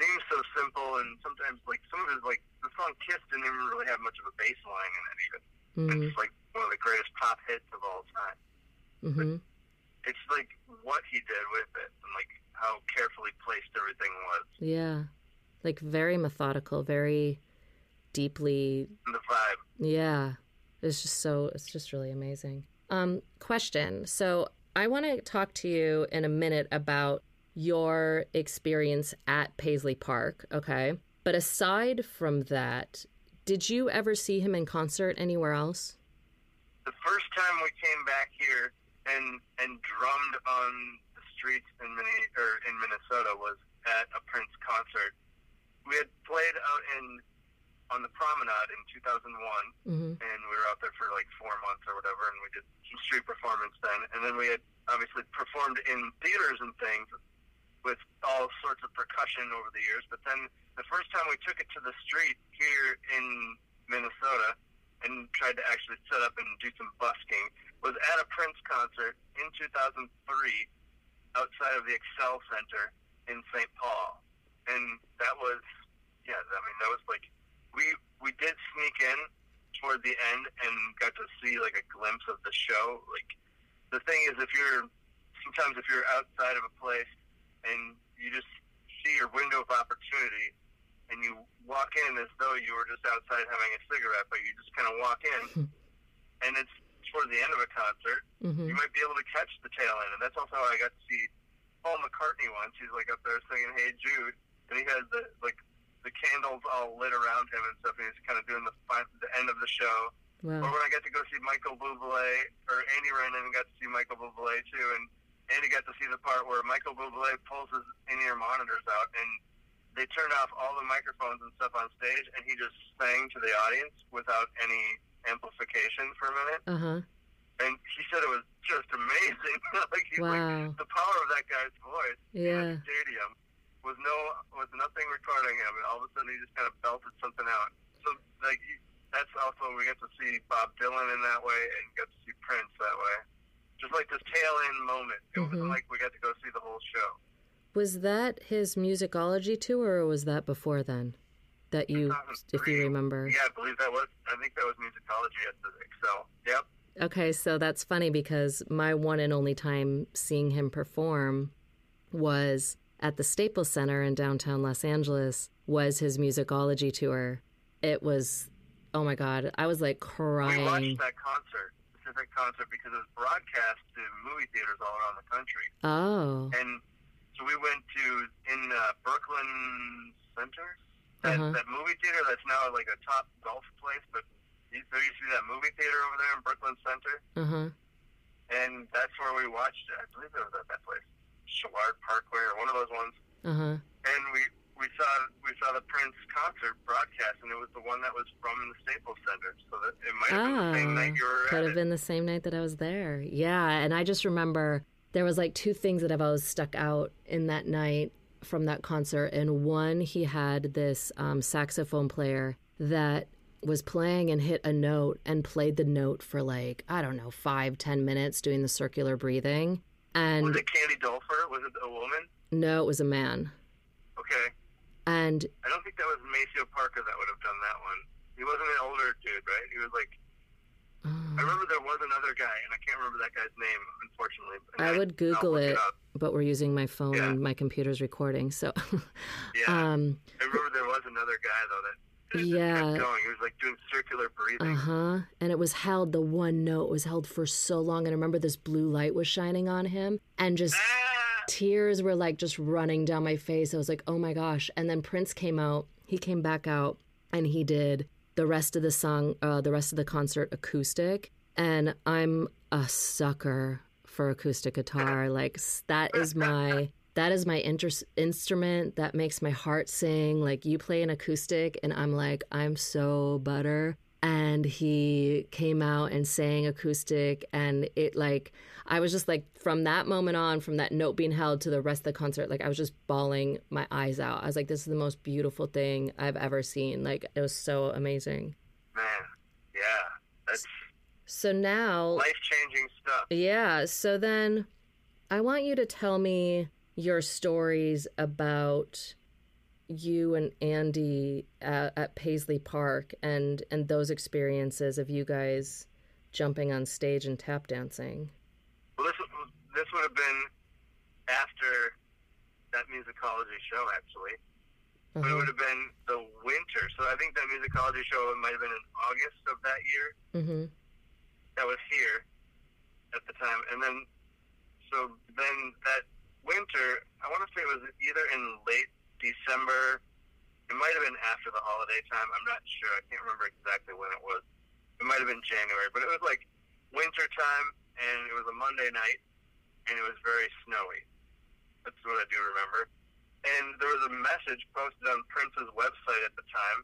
seems so simple, and sometimes like some of it like the song "Kiss" didn't even really have much of a bass line in it. Even mm-hmm. it's like one of the greatest pop hits of all time. Mm-hmm. It's like what he did with it, and like how carefully placed everything was. Yeah, like very methodical, very deeply. And the vibe. Yeah, it's just so. It's just really amazing. Um, question. So I want to talk to you in a minute about your experience at Paisley Park, okay? But aside from that, did you ever see him in concert anywhere else? The first time we came back here and and drummed on the streets in Mini, or in Minnesota was at a Prince concert. We had played out in on the promenade in 2001, mm-hmm. and we were out there for like four months or whatever, and we did some street performance then. And then we had obviously performed in theaters and things with all sorts of percussion over the years. But then the first time we took it to the street here in Minnesota and tried to actually set up and do some busking was at a Prince concert in 2003 outside of the Xcel Center in St. Paul. And that was, yeah, I mean, that was like we we did sneak in toward the end and got to see like a glimpse of the show. Like the thing is, if you're sometimes if you're outside of a place and you just see your window of opportunity and you walk in as though you were just outside having a cigarette, but you just kind of walk in and it's toward the end of a concert, mm-hmm. you might be able to catch the tail end. And that's also how I got to see Paul McCartney once. He's like up there singing "Hey Jude," and he has the like the candles all lit around him and stuff. And he's kind of doing the the end of the show. Wow. Or when I got to go see Michael Bublé, or Andy Renan got to see Michael Bublé too, and Andy got to see the part where Michael Bublé pulls his in-ear monitors out and they turned off all the microphones and stuff on stage, and he just sang to the audience without any amplification for a minute. Uh huh. and he said it was just amazing. like, he, Wow. like the power of that guy's voice in Yeah. the stadium was no was nothing recording him, and all of a sudden he just kind of belted something out. So like that's also we get to see Bob Dylan in that way, and get to see Prince that way. Just like this tail end moment. It Mhm. wasn't like we got to go see the whole show. Was that his musicology tour, or was that before then? That you, if you remember. Yeah, I believe that was. I think that was musicology at the Xcel. Yep. Okay, so that's funny because my one and only time seeing him perform was at the Staples Center in downtown Los Angeles was his musicology tour. It was oh my god, I was like We crying. watched that concert, specific concert, because it was broadcast to movie theaters all around the country. Oh. And so we went to in uh, Brooklyn Center, that, Uh-huh. that movie theater that's now like a top golf place, but there used to be that movie theater over there in Brooklyn Center, Uh-huh. and that's where we watched it. I believe it was at that place, Shillard Parkway or one of those ones. Uh-huh. And we we saw we saw the Prince concert broadcast, and it was the one that was from the Staples Center. So that it might have been the same Oh, night you were could have it. been the same night that I was there. Yeah, and I just remember there was like two things that have always stuck out in that night from that concert. And one, he had this um, saxophone player that was playing and hit a note and played the note for like I don't know five ten minutes doing the circular breathing. Was And it Candy Dulfer? Was it a woman? no, it was a man. Okay. And I don't think that was Maceo Parker that would have done that one. He wasn't an older dude, right? He was like, I oh, remember there was another guy, and I can't remember that guy's name, unfortunately. And I would Google I'll it, but we're using my phone Yeah. and my computer's recording. So, Yeah, um, I remember there was another guy though that Yeah. kept going. He was like doing circular breathing. Uh huh. And it was held, the one note was held for so long. And I remember this blue light was shining on him and just Ah! Tears were like just running down my face. I was like, oh my gosh. And then Prince came out. He came back out and he did the rest of the song, uh, the rest of the concert acoustic. And I'm a sucker for acoustic guitar. Like, that is my. That is my inter- instrument that makes my heart sing. Like you play an acoustic, and I'm like, I'm so butter. And he came out and sang acoustic, and it like, I was just like, from that moment on, from that note being held to the rest of the concert, like I was just bawling my eyes out. I was like, this is the most beautiful thing I've ever seen. Like it was so amazing. Man, yeah, that's So now, life changing stuff. yeah. So then I want you to tell me your stories about you and Andy at, at Paisley Park and and those experiences of you guys jumping on stage and tap dancing. Well, this this would have been after that musicology show, actually. But it Uh-huh. would have been the winter. So I think that musicology show might have been in August of that year. Mhm. That was here at the time, and then so then that winter, I want to say it was either in late December. It might have been after the holiday time. I'm not sure. I can't remember exactly when it was. It might have been January, but it was like winter time, and it was a Monday night, and it was very snowy. That's what I do remember. And there was a message posted on Prince's website at the time.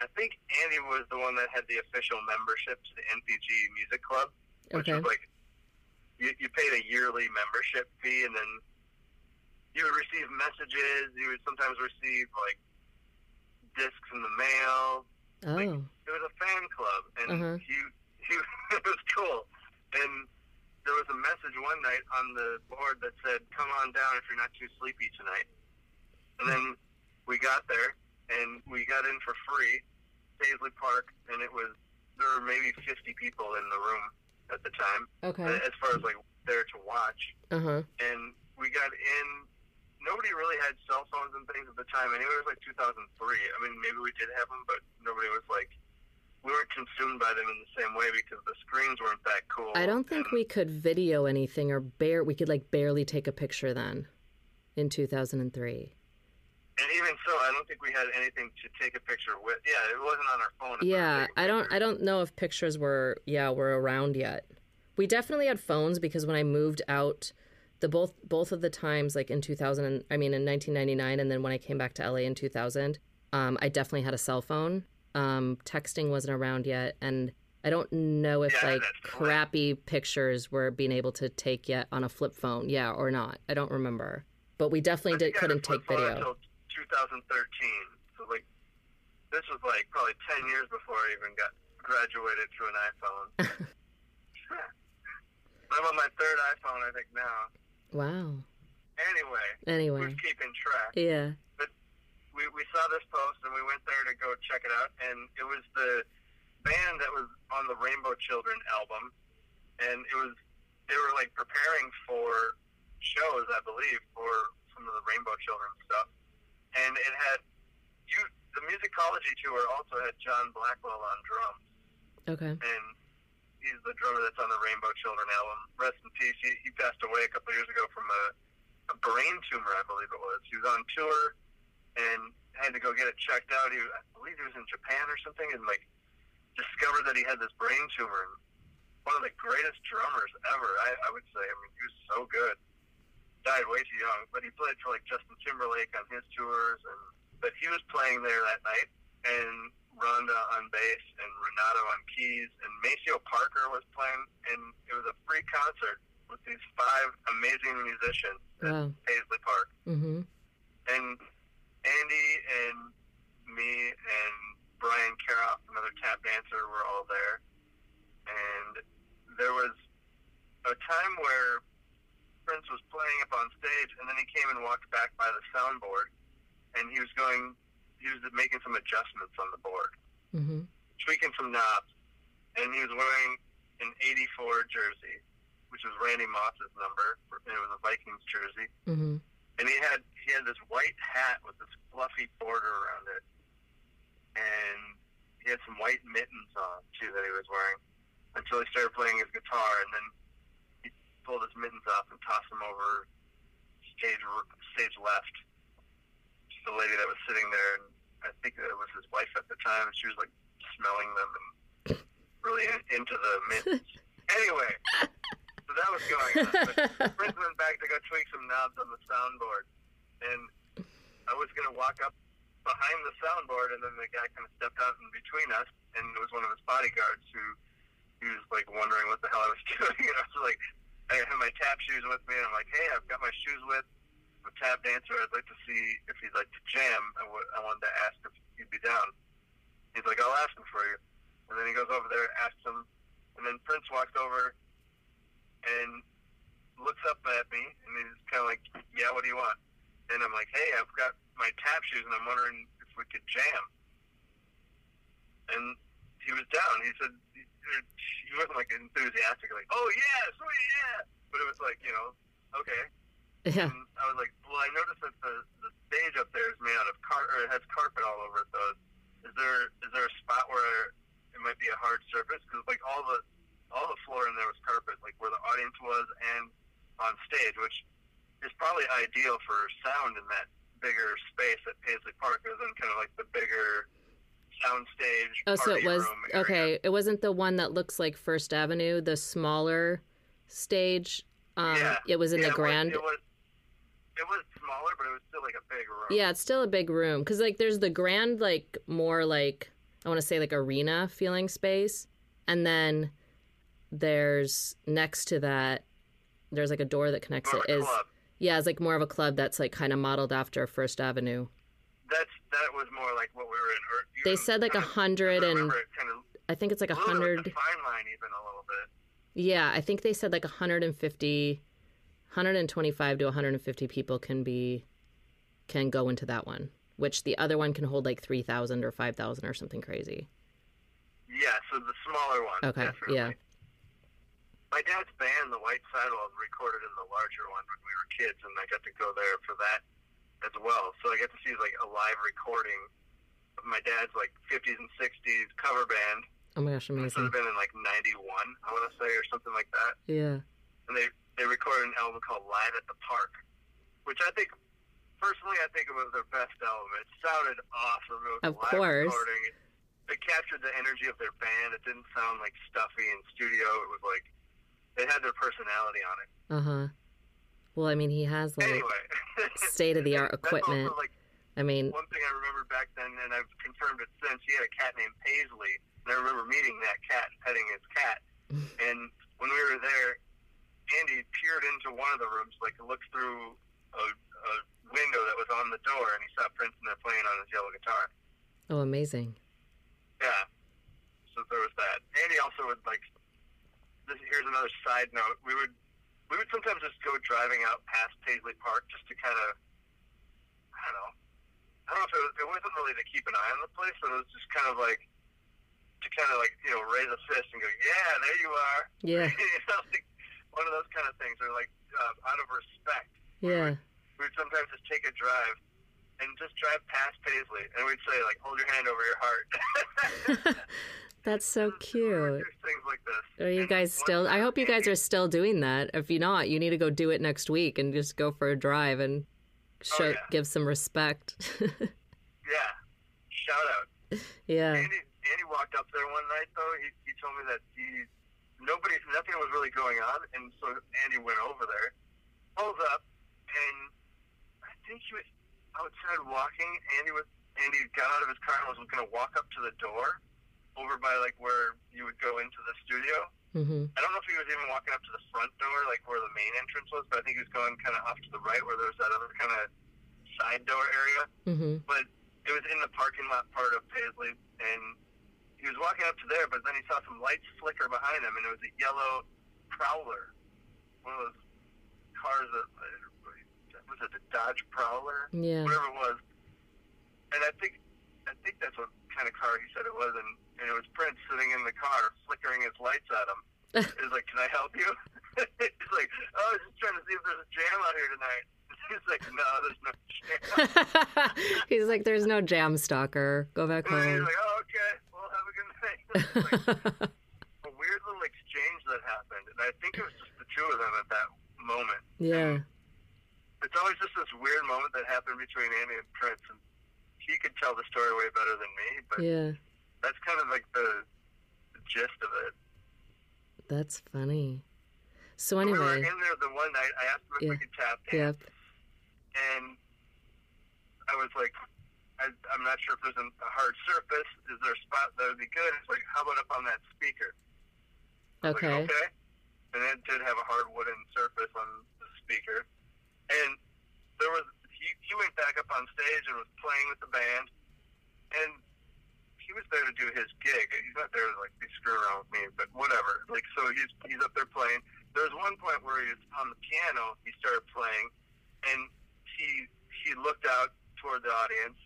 I think Andy was the one that had the official membership to the NPG Music Club, which Okay. was like you, you paid a yearly membership fee, and then you would receive messages. You would sometimes receive like discs in the mail. Oh. It was a fan club, and Uh-huh. he, he it was cool. And there was a message one night on the board that said, "Come on down if you're not too sleepy tonight." And then we got there, and we got in for free, Paisley Park, and it was there were maybe 50 people in the room at the time, Okay. as far as like there to watch. Uh-huh. And we got in. Nobody really had cell phones and things at the time. Anyway, it was like 2003. I mean, maybe we did have them, but nobody was like we weren't consumed by them in the same way because the screens weren't that cool. I don't think we could video anything or bare we could like barely take a picture then in 2003. And even so, I don't think we had anything to take a picture with. Yeah, it wasn't on our phone. if we were Yeah, I don't. I don't know if pictures were yeah, were around yet. We definitely had phones because when I moved out the both both of the times like in 2000 and, I mean in 1999 and then when I came back to LA in 2000, um, I definitely had a cell phone. Um, texting wasn't around yet and I don't know if Yeah, like crappy pictures were being able to take yet on a flip phone, yeah, or not. I don't remember. But we definitely did think I had a couldn't take video. Until 2013. So like, this was like probably 10 years before I even got graduated to an iPhone. I'm on my third iPhone, I think now. Wow. Anyway, Anyway, who's keeping track? yeah. But we, we saw this post and we went there to go check it out and it was the band that was on the Rainbow Children album and it was they were like preparing for shows I believe for some of the Rainbow Children stuff and it had you the musicology tour also had John Blackwell on drums Okay. and he's the drummer that's on the Rainbow Children album. Rest in peace. He, he passed away a couple years ago from a, a brain tumor, I believe it was. He was on tour and had to go get it checked out. He, I believe he was in Japan or something, and like discovered that he had this brain tumor. And one of the greatest drummers ever, I, I would say. I mean, he was so good. Died way too young, but he played for like Justin Timberlake on his tours, and but he was playing there that night, and Rhonda on bass, and Renato on keys, and Maceo Parker was playing, and it was a free concert with these five amazing musicians Wow. at Paisley Park Mhm. and Andy and me and Brian Karoff, another tap dancer, were all there. And there was a time where Prince was playing up on stage, and then he came and walked back by the soundboard, and he was going, he was making some adjustments on the board, Mhm. tweaking some knobs, and he was wearing an '84 jersey, which was Randy Moss's number, and it was a Vikings jersey Mhm. and he had he had this white hat with this fluffy border around it, and he had some white mittens on too that he was wearing until he started playing his guitar, and then he pulled his mittens off and tossed them over stage stage left. to The lady that was sitting there, and I think it was his wife at the time, she was like smelling them and really into the mittens. anyway, so that was going on. But Prince went back to go tweak some knobs on the soundboard, and I was going to walk up behind the soundboard, and then the guy kind of stepped out in between us, and it was one of his bodyguards who he was like wondering what the hell I was doing, and I was like, I had my tap shoes with me, and I'm like, hey, I've got my shoes with. A tap dancer. I'd like to see if he'd like to jam. I, w- I wanted to ask if he'd be down. He's like, I'll ask him for you. And then he goes over there, asks him, and then Prince walks over and looks up at me, and he's kind of like, "Yeah, what do you want?" And I'm like, "Hey, I've got my tap shoes, and I'm wondering if we could jam." And he was down. He said he wasn't like enthusiastic, like, "Oh yeah, sweet, yeah," but it was like, you know, okay. Yeah. And I was like, "Well, I noticed that the, the stage up there is made out of car or it has carpet all over it. Though, is there is there a spot where it might be a hard surface? Because like all the all the floor in there was carpet, like where the audience was and on stage, which is probably ideal for sound in that bigger space at Paisley Park, other than kind of like the bigger sound stage. Oh, so it was okay. It wasn't the one that looks like First Avenue, the smaller stage. Um, yeah. It was in Yeah, the it grand. Was, it was it was smaller, but it was still like a big room. Yeah, it's still a big room because like there's the grand, like more like I want to say like arena feeling space, and then there's next to that there's like a door that connects More it is club. yeah it's like more of a club that's like kind of modeled after First Avenue. That's that was more like what we were in. Or They know, said like a hundred and kind of I think it's like a hundred. like fine line even a little bit. Yeah, I think they said like 150, 125 to 150 people can be can go into that one, which the other one can hold like 3,000 or 5,000 or something crazy. Yeah, so the smaller one. Okay, definitely. yeah. My dad's band, the White Sidewalls, recorded in the larger one when we were kids, and I got to go there for that as well. So I got to see like a live recording of my dad's like 50s and 60s cover band. Oh my gosh, This would amazing. have been in like '91, I want to say, or something like that. Yeah. And they they recorded an album called Live at the Park, which I think personally I think it was their best album. It sounded awesome. It was Of a live course. recording. It, it captured the energy of their band. It didn't sound like stuffy in studio. It was like they had their personality on it. Uh huh. Well, I mean, he has like Anyway, state of the art equipment. like I mean, one thing I remember back then, and I've confirmed it since. He had a cat named Paisley, And I remember meeting that cat and petting his cat. and when we were there, Andy peered into one of the rooms, like looked through a, a window that was on the door, and he saw Prince in there playing on his yellow guitar. Oh, amazing. Yeah. So there was that. Andy also would like. This, here's another side note. We would we would sometimes just go driving out past Paisley Park just to kind of I don't know. I don't know if it, was, it wasn't really to keep an eye on the place, but it was just kind of like to kind of like you know raise a fist and go, yeah, there you are. Yeah. you know, like one of those kind of things, or like uh, out of respect. Yeah. We'd sometimes just take a drive and just drive past Paisley, and we'd say like, hold your hand over your heart. That's so cute. Things like this. Are you And guys still? I hope you guys are still doing that. If you're not, you need to go do it next week and just go for a drive and show, Oh, yeah. give some respect. Yeah. Shout out. yeah. Andy, Andy walked up there one night though. He, he told me that he nobody nothing was really going on, and so Andy went over there, pulls up, and I think he was outside walking. Andy was Andy got out of his car and was going to walk up to the door over by like where you would go into the studio. hmm I don't know if he was even walking up to the front door, like where the main entrance was, but I think he was going kind of off to the right where there was that other kind of side door area hmm but it was in the parking lot part of Paisley, and he was walking up to there, but then he saw some lights flicker behind him, and it was a yellow Prowler, one of those cars that uh, was it a Dodge Prowler, Yeah. whatever it was, and I think I think that's what kind of car he said it was, and, and it was Prince sitting in the car flickering his lights at him. He's like, "Can I help you?" He's like, "Oh, I was just trying to see if there's a jam out here tonight." He's like, "No, there's no jam." He's like, there's no jam stalker. Go back home." he's like, oh, okay, well, a good night. It's like a weird little exchange that happened, and I think it was just the two of them at that moment. yeah. It's always just this weird moment that happened between Andy and Prince, and he could tell the story way better than me, but Yeah. that's kind of like the, the gist of it. That's funny. So anyway, We were in there the one night. I asked him if we could tap dance, yep. and I was like, I, I'm not sure if there's a, hard surface. Is there a spot that would be good? It's like, how about up on that speaker? Okay. Like, okay. And it did have a hard wooden surface on the speaker. And there was he, he went back up on stage and was playing with the band. And he was there to do his gig. He's not there to like be screwing around with me, but whatever. Like so he's he's up there playing. There was one point where he was on the piano, he started playing and he he looked out toward the audience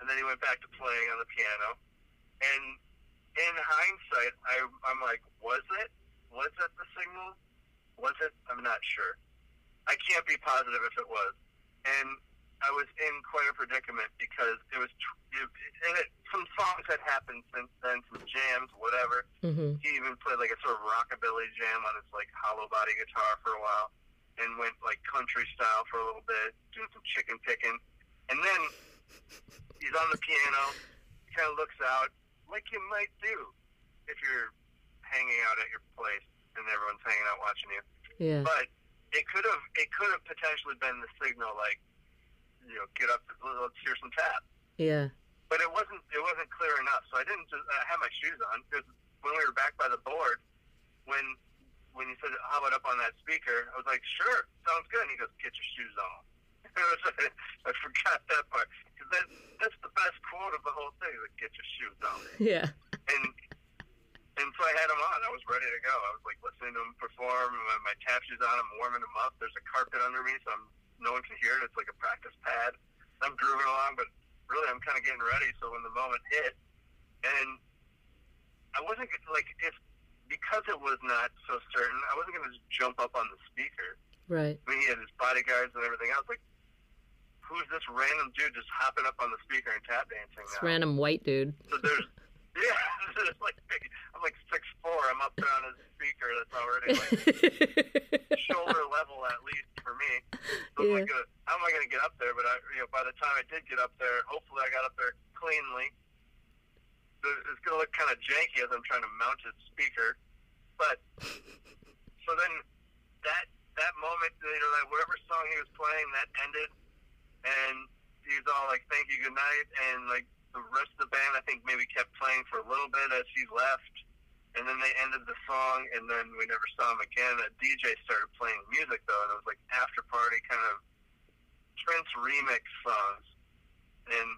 and then he went back to playing on the piano. And in hindsight, I, I'm like, was it? Was that the signal? Was it? I'm not sure. I can't be positive if it was. And I was in quite a predicament because it was, it, and it, some songs had happened since then, some jams, whatever. hmm He even played like a sort of rockabilly jam on his like hollow body guitar for a while, and went like country style for a little bit, doing some chicken picking, and then he's on the piano, kind of looks out like you might do if you're hanging out at your place and everyone's hanging out watching you. Yeah. But it could have it could have potentially been the signal like you know get up let's hear some tap. Yeah. But it wasn't it wasn't clear enough, so I didn't just I had my shoes on because when we were back by the board, when when you said how about up on that speaker, I was like sure sounds good. And he goes get your shoes on. I was I forgot that part because that that's the best quote of the whole thing. Like get your shoes on Yeah. and and so I had him on. I was ready to go. I was like listening to him perform. My, my tap shoes on. I'm warming him up. There's a carpet under me, so I'm no one can hear it. It's like a practice pad. I'm grooving along, but really I'm kind of getting ready. So when the moment hit, and I wasn't like if because it was not so certain, I wasn't going to just jump up on the speaker. Right. I mean, he had his bodyguards and everything else. Like, who's this random dude just hopping up on the speaker and tap dancing This now? random white dude. So there's, yeah, there's like I'm like six four. I'm up there on a speaker that's already like shoulder level at least for me. So I'm like, gonna, how am I going to get up there? But I, you know, by the time I did get up there, hopefully I got up there cleanly. It's going to look kind of janky as I'm trying to mount his speaker, but so then that that moment, you know, that whatever song he was playing, that ended, and he's all like, "Thank you, good night," and like the rest of the band, I think, maybe kept playing for a little bit as he left, and then they ended the song, and then we never saw him again. A DJ started playing music though, and it was like after party kind of Prince remix songs, and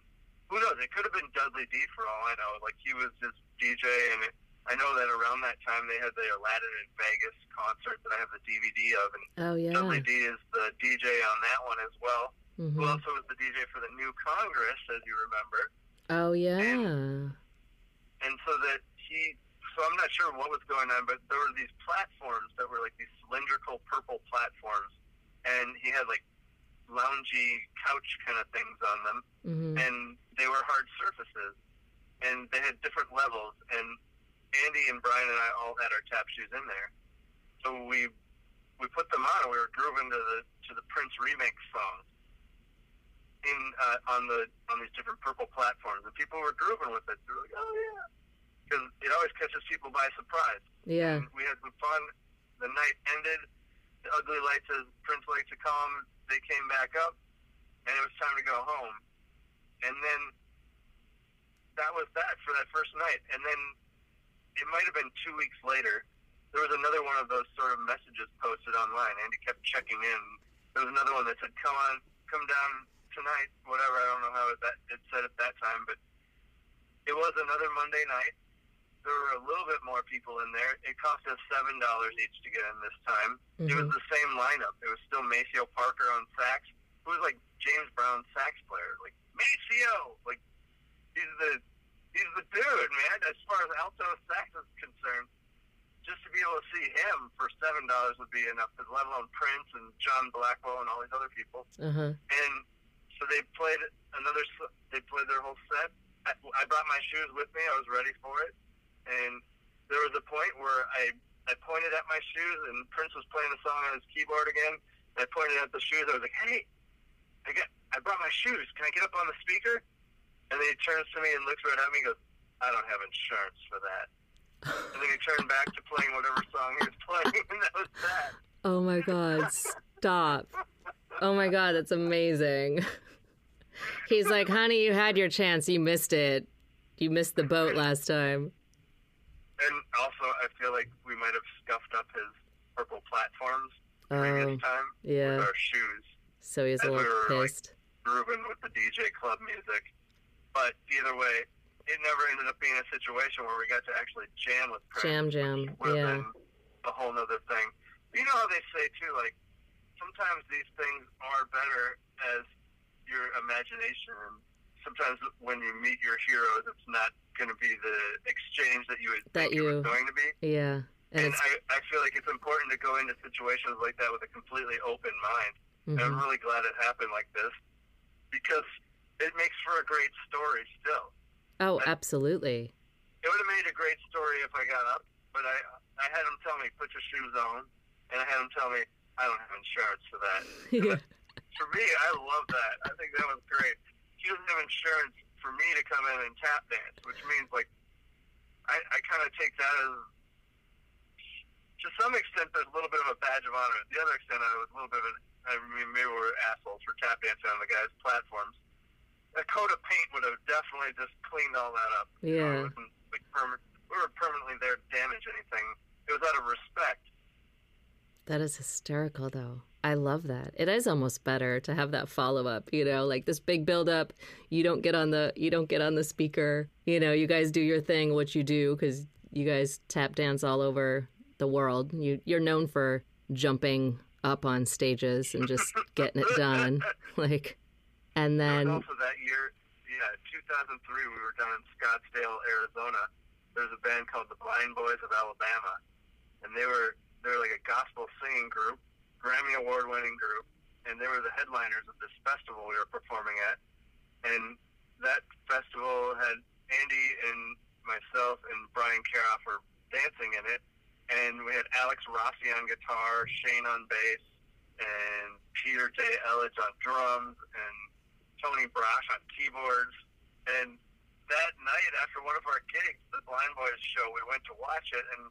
who knows? It could have been Dudley D for all I know. Like he was just DJ, and it, I know that around that time they had the Aladdin in Vegas concert that I have the DVD of, and Oh yeah. Dudley D is the DJ on that one as well. Mhm. Who also was the DJ for the new Congress, as you remember. Oh yeah. And so that he, so I'm not sure what was going on, but there were these platforms that were like these cylindrical purple platforms, and he had like loungy couch kind of things on them, Mhm. and they were hard surfaces, and they had different levels, and Andy and Brian and I all had our tap shoes in there, so we we put them on, and we were grooving to the to the Prince remix songs in uh, on the on these different purple platforms, and people were grooving with it. They were like, "Oh yeah," because it always catches people by surprise. Yeah. And we had some fun. The night ended. The ugly lights, as Prince likes to call them, they came back up, and it was time to go home. And then that was that for that first night. And then it might have been two weeks later. There was another one of those sort of messages posted online. Andy kept checking in. There was another one that said, "Come on, come down tonight." Whatever. I don't know how it, that it said at that time, but it was another Monday night there were a little bit more people in there. It cost us seven dollars each to get in this time. It was Mhm. the same lineup. It was still Maceo Parker on sax. Who was like James Brown sax player. Like Maceo, like he's the he's the dude, man. As far as alto sax is concerned, just to be able to see him for seven dollars would be enough. Let alone Prince and John Blackwell and all these other people. Uh huh. And so they played another. They played their whole set. I, I brought my shoes with me. I was ready for it. And there was a point where I I pointed at my shoes, and Prince was playing a song on his keyboard again. I pointed at the shoes. I was like, "Hey, I got I brought my shoes. Can I get up on the speaker?" And then he turns to me and looks right at me and goes, "I don't have insurance for that." And then he turned back to playing whatever song he was playing, and that was that. Oh my God! Stop. Oh my God, that's amazing. He's like, honey, you had your chance. You missed it. You missed the boat last time. And also, I feel like we might have scuffed up his purple platforms Oh, previous time yeah. with our shoes, So he's a And we little were, like, pissed. grooving with the DJ club music. But either way, it never ended up being a situation where we got to actually jam with Prince. Jam, jam. which would have Yeah. a whole nother thing. You know how they say too, like sometimes these things are better as your imagination. And sometimes when you meet your heroes, it's not going to be the exchange that you would That think it was going to be. Yeah. And And I, I feel like it's important to go into situations like that with a completely open mind. And I'm mhm. really glad it happened like this because it makes for a great story still. Oh, absolutely. It would have made a great story if I got up, but I I had him tell me, put your shoes on, and I had him tell me, I don't have insurance for that. yeah. For me, I love that. I think that was great. He doesn't have insurance for me to come in and tap dance, which means like I, I kind of take that as to some extent there's a little bit of a badge of honor. The other extent, I was a little bit of an I mean maybe we're assholes for tap dancing on the guys' platforms. A coat of paint would have definitely just cleaned all that up. You know, Yeah. it wasn't like permanent. We were permanently there to damage anything. It was out of respect. That is hysterical, though. I love that. It is almost better to have that follow up. You know, like this big build up. You don't get on the you don't get on the speaker. You know, you guys do your thing, what you do, because you guys tap dance all over the world. You you're known for jumping up on stages and just getting it done. Like, and then was also that year, yeah, 2003, we were down in Scottsdale, Arizona. There's a band called the Blind Boys of Alabama, and they were they were like a gospel singing group, Grammy award winning group, and they were the headliners of this festival we were performing at. And that festival had Andy and myself and Brian Karoff were dancing in it, and we had Alex Rossi on guitar, Shane on bass, and Peter J. Elledge on drums, and Tony Brosh on keyboards. And that night after one of our gigs, the Blind Boys show, we went to watch it, and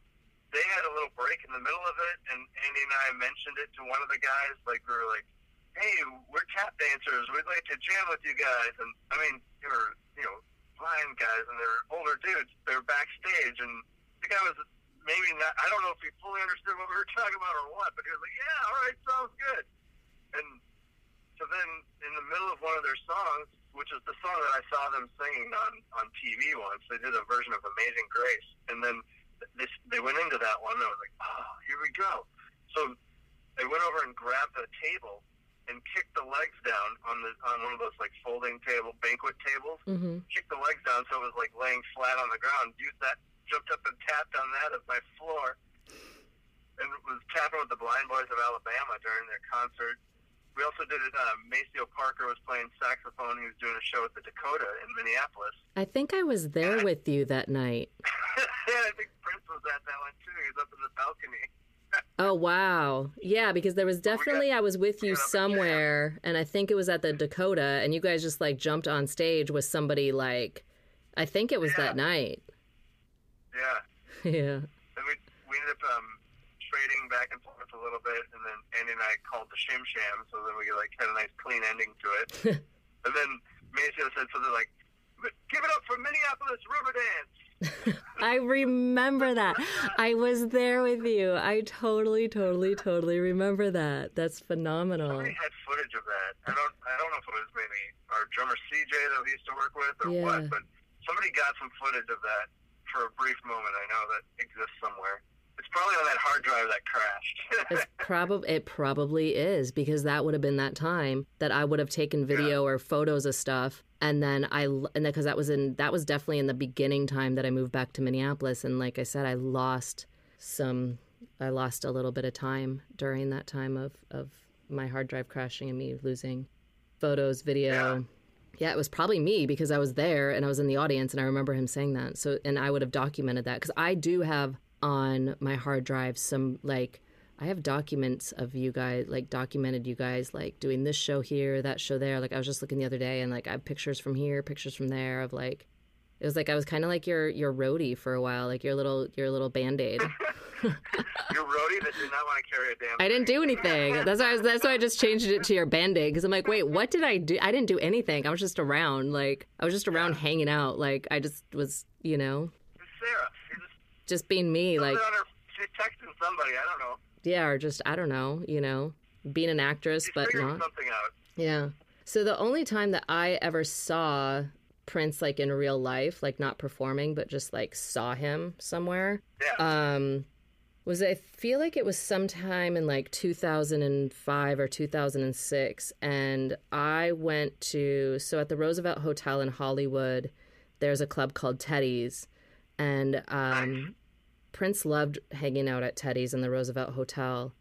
they had a little break in the middle of it, and Andy and I mentioned it to one of the guys. Like we were like, "Hey, we're tap dancers. We'd like to jam with you guys." And I mean, they were you know blind guys, and they're older dudes. They're backstage, and the guy was maybe not. I don't know if he fully understood what we were talking about or what, but he was like, "Yeah, all right, sounds good." And so then, in the middle of one of their songs, which is the song that I saw them singing on on TV once, they did a version of "Amazing Grace," and then this they went into that one. And I was like, "Oh, here we go." So they went over and grabbed a table and kicked the legs down on the on one of those like folding table banquet tables. Mm-hmm. Kicked the legs down so it was like laying flat on the ground. Used that, jumped up and tapped on that as my floor, and was tapping with the Blind Boys of Alabama during their concert. We also did it. Uh, Maceo Parker was playing saxophone. He was doing a show at the Dakota in Minneapolis. I think I was there with you that night. yeah, I think Prince was at that one too. He was up in the balcony. Oh wow. Yeah, because there was definitely I was with you somewhere and I think it was at the Dakota and you guys just like jumped on stage with somebody like I think it was Yeah. that night. Yeah. Yeah. Then we we ended up um, trading back and forth a little bit, and then Andy and I called the Shim Sham, so then we like had a nice clean ending to it. and then Maceo said something like, "Give it up for Minneapolis River Dance." I remember that. I was there with you. I totally, totally, totally remember that. That's phenomenal. Somebody had footage of that. I don't I don't know if it was maybe our drummer CJ that we used to work with or Yeah. what, but somebody got some footage of that for a brief moment. I know that exists somewhere. It's probably on that hard drive that crashed. It's probably it probably is because that would have been that time that I would have taken video or photos of stuff and then I and because that was in that was definitely in the beginning time that I moved back to Minneapolis and like I said I lost some I lost a little bit of time during that time of of my hard drive crashing and me losing photos video yeah, it was probably me because I was there and I was in the audience and I remember him saying that. So, and I would have documented that because I do have on my hard drive some like, I have documents of you guys, like documented you guys like doing this show here, that show there. Like I was just looking the other day and like I have pictures from here, pictures from there of like, it was like I was kind of like your your roadie for a while, like your little your little band aid. Your roadie that did not want to carry a damn. I didn't do anything. That's why I was, that's why I just changed it to your band aid because I'm like, wait, what did I do? I didn't do anything. I was just around, like I was just around hanging out. Like I just was, you know, Sara. Just being me. Like her, she's texting somebody. I don't know. yeah, or just I don't know, you know, being an actress, She's but not. something out. Yeah. So the only time that I ever saw Prince like in real life, like not performing, but just like saw him somewhere, Yeah. um, was I feel like it was sometime in like 2005 or 2006, and I went to so at the Roosevelt Hotel in Hollywood, there's a club called Teddy's, and um, Prince loved hanging out at Teddy's in the Roosevelt Hotel.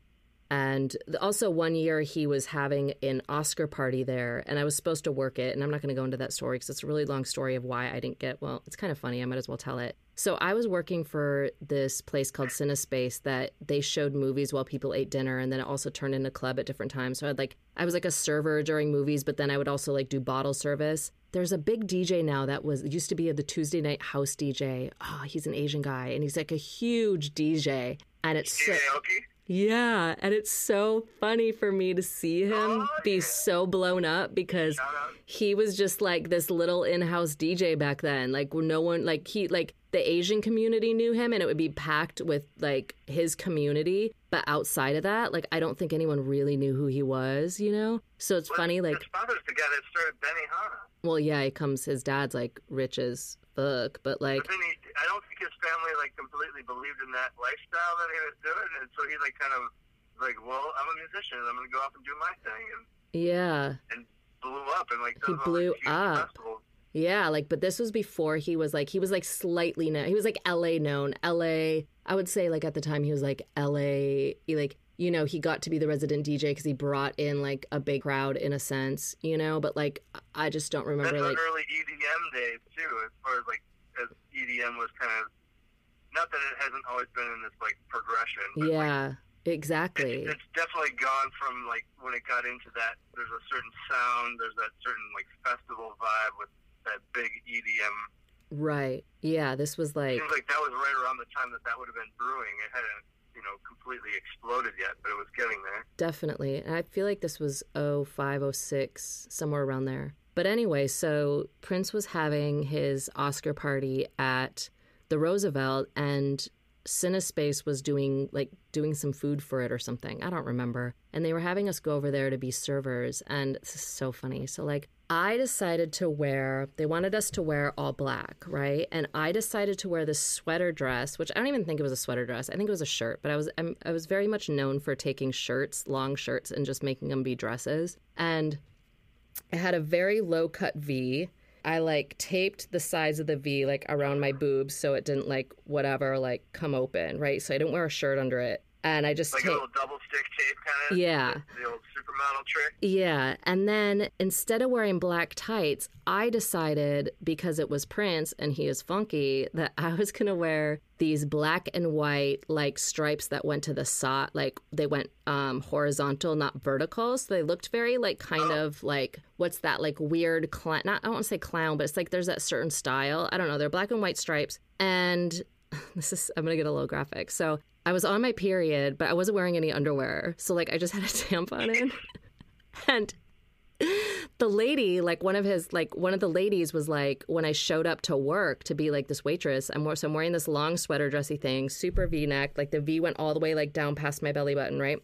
And also, one year he was having an Oscar party there, and I was supposed to work it. And I'm not going to go into that story because it's a really long story of why I didn't get. Well, it's kind of funny. I might as well tell it. So I was working for this place called Cinespace that they showed movies while people ate dinner, and then it also turned into a club at different times. So I had like I was like a server during movies, but then I would also like do bottle service. There's a big DJ now that was used to be the Tuesday night house DJ. Oh, ah, he's an Asian guy, and he's like a huge DJ, and it's so? Yeah, and it's so funny for me to see him Oh, be so blown up because he was just like this little in-house DJ back then. Like no one like he like the Asian community knew him and it would be packed with like his community, but outside of that, like I don't think anyone really knew who he was, you know? So it's funny like His father's the guy that started Benihana. well, yeah, he comes his dad's like rich as fuck, but like But then he, I don't think his family like completely believed in that lifestyle that he was doing, and so he like kind of like, well, I'm a musician, I'm gonna go off and do my thing, and yeah. and blew up and like He blew these up. festivals. Yeah, like, but this was before he was like, he was like slightly known. He was like LA known. LA, I would say, like, at the time, he was like LA, he, like, you know, he got to be the resident DJ because he brought in like a big crowd in a sense, you know, but like, I just don't remember, the like, early EDM days too, as far as like as EDM was kind of not that it hasn't always been in this like progression. But, like, yeah, exactly. it's, it's definitely gone from like when it got into that. There's a certain sound. There's that certain like festival vibe with that big EDM. Right. Yeah, this was like, Seems like that was right around the time that that would have been brewing. It hadn't you know completely exploded yet, but it was getting there. definitely. And I feel like this was 05, 06, somewhere around there. But anyway, so Prince was having his Oscar party at the Roosevelt, and Cinespace was doing like doing some food for it or something. I don't remember. And they were having us go over there to be servers, and this is so funny. So like I decided to wear, they wanted us to wear all black, right? And I decided to wear this sweater dress, which I don't even think it was a sweater dress. I think it was a shirt, but I was I'm, I was very much known for taking shirts, long shirts, and just making them be dresses. And it had a very low cut V. I like taped the sides of the V like around my boobs so it didn't like whatever like come open, right? So I didn't wear a shirt under it. And I just Like a little double stick tape kind of. Yeah. The old supermodel trick. Yeah. And then instead of wearing black tights, I decided because it was Prince and he is funky that I was going to wear these black and white like stripes that went to the side, like they went um, horizontal, not vertical. So they looked very like kind of like what's that like weird clown? Not I don't want to say clown, but it's like there's that certain style. I don't know. They're black and white stripes, and this is I'm gonna get a little graphic. So I was on my period, but I wasn't wearing any underwear. So like I just had a tampon in. and the lady, like one of his like one of the ladies was like when I showed up to work to be like this waitress, I'm, so I'm wearing this long sweater dressy thing, super V neck, like the V went all the way like down past my belly button, right?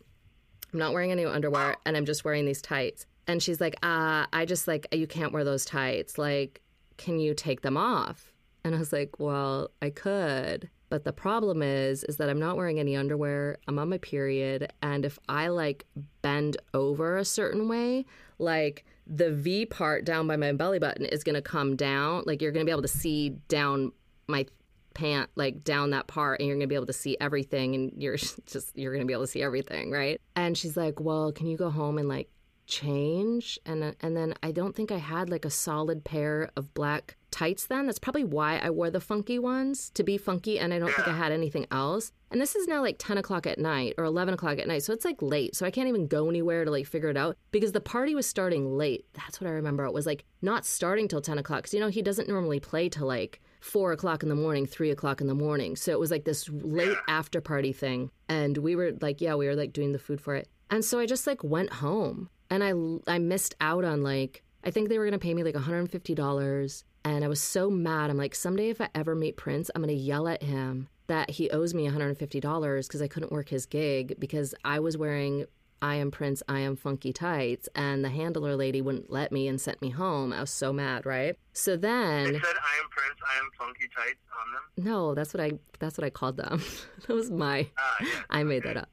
I'm not wearing any underwear and I'm just wearing these tights. And she's like, uh, I just like, you can't wear those tights. Like, can you take them off? And I was like, well, I could. But the problem is, is that I'm not wearing any underwear. I'm on my period. And if I like bend over a certain way, like the V part down by my belly button is going to come down. Like you're going to be able to see down my pant like down that part and you're going to be able to see everything and you're just you're going to be able to see everything right and she's like well can you go home and like change and uh, and then I don't think I had like a solid pair of black tights then that's probably why I wore the funky ones to be funky and I don't think I had anything else and this is now like 10 o'clock at night or 11 o'clock at night so it's like late so I can't even go anywhere to like figure it out because the party was starting late that's what I remember it was like not starting till 10 o'clock because you know he doesn't normally play till like four o'clock in the morning, three o'clock in the morning. So it was like this late after party thing. And we were like, yeah, we were like doing the food for it. And so I just like went home and I, I missed out on like, I think they were going to pay me like $150. And I was so mad. I'm like, someday if I ever meet Prince, I'm going to yell at him that he owes me $150 because I couldn't work his gig because I was wearing I am Prince, I am funky tights, and the handler lady wouldn't let me and sent me home. I was so mad, right? So then It said, I am Prince, I am funky tights on them. no, that's what I that's what I called them. that was my Ah, yeah. I made that up.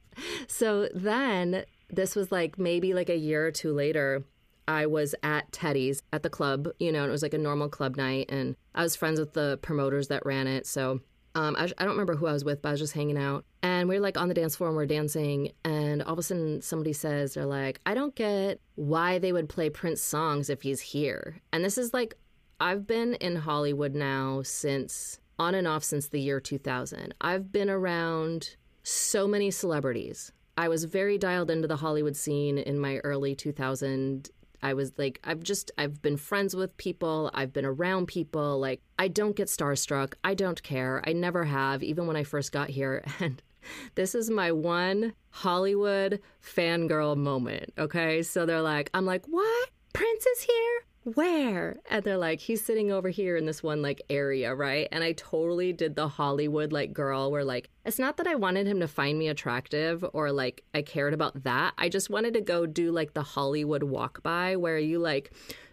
So then this was like maybe like a year or two later. I was at Teddy's at the club, you know, and it was like a normal club night, and I was friends with the promoters that ran it. So um, I, I don't remember who I was with, but I was just hanging out. And we are like on the dance floor and we're dancing. And all of a sudden, somebody says, they're like, I don't get why they would play Prince songs if he's here. And this is like, I've been in Hollywood now since on and off since the year 2000. I've been around so many celebrities. I was very dialed into the Hollywood scene in my early 2000 I was like, I've just, I've been friends with people. I've been around people. Like, I don't get starstruck. I don't care. I never have, even when I first got here. And this is my one Hollywood fangirl moment. Okay. So they're like, I'm like, what? Prince is here? Where? And they're like, he's sitting over here in this one like area, right? And I totally did the Hollywood like girl where like, it's not that I wanted him to find me attractive or like I cared about that. I just wanted to go do like the Hollywood walk by where you like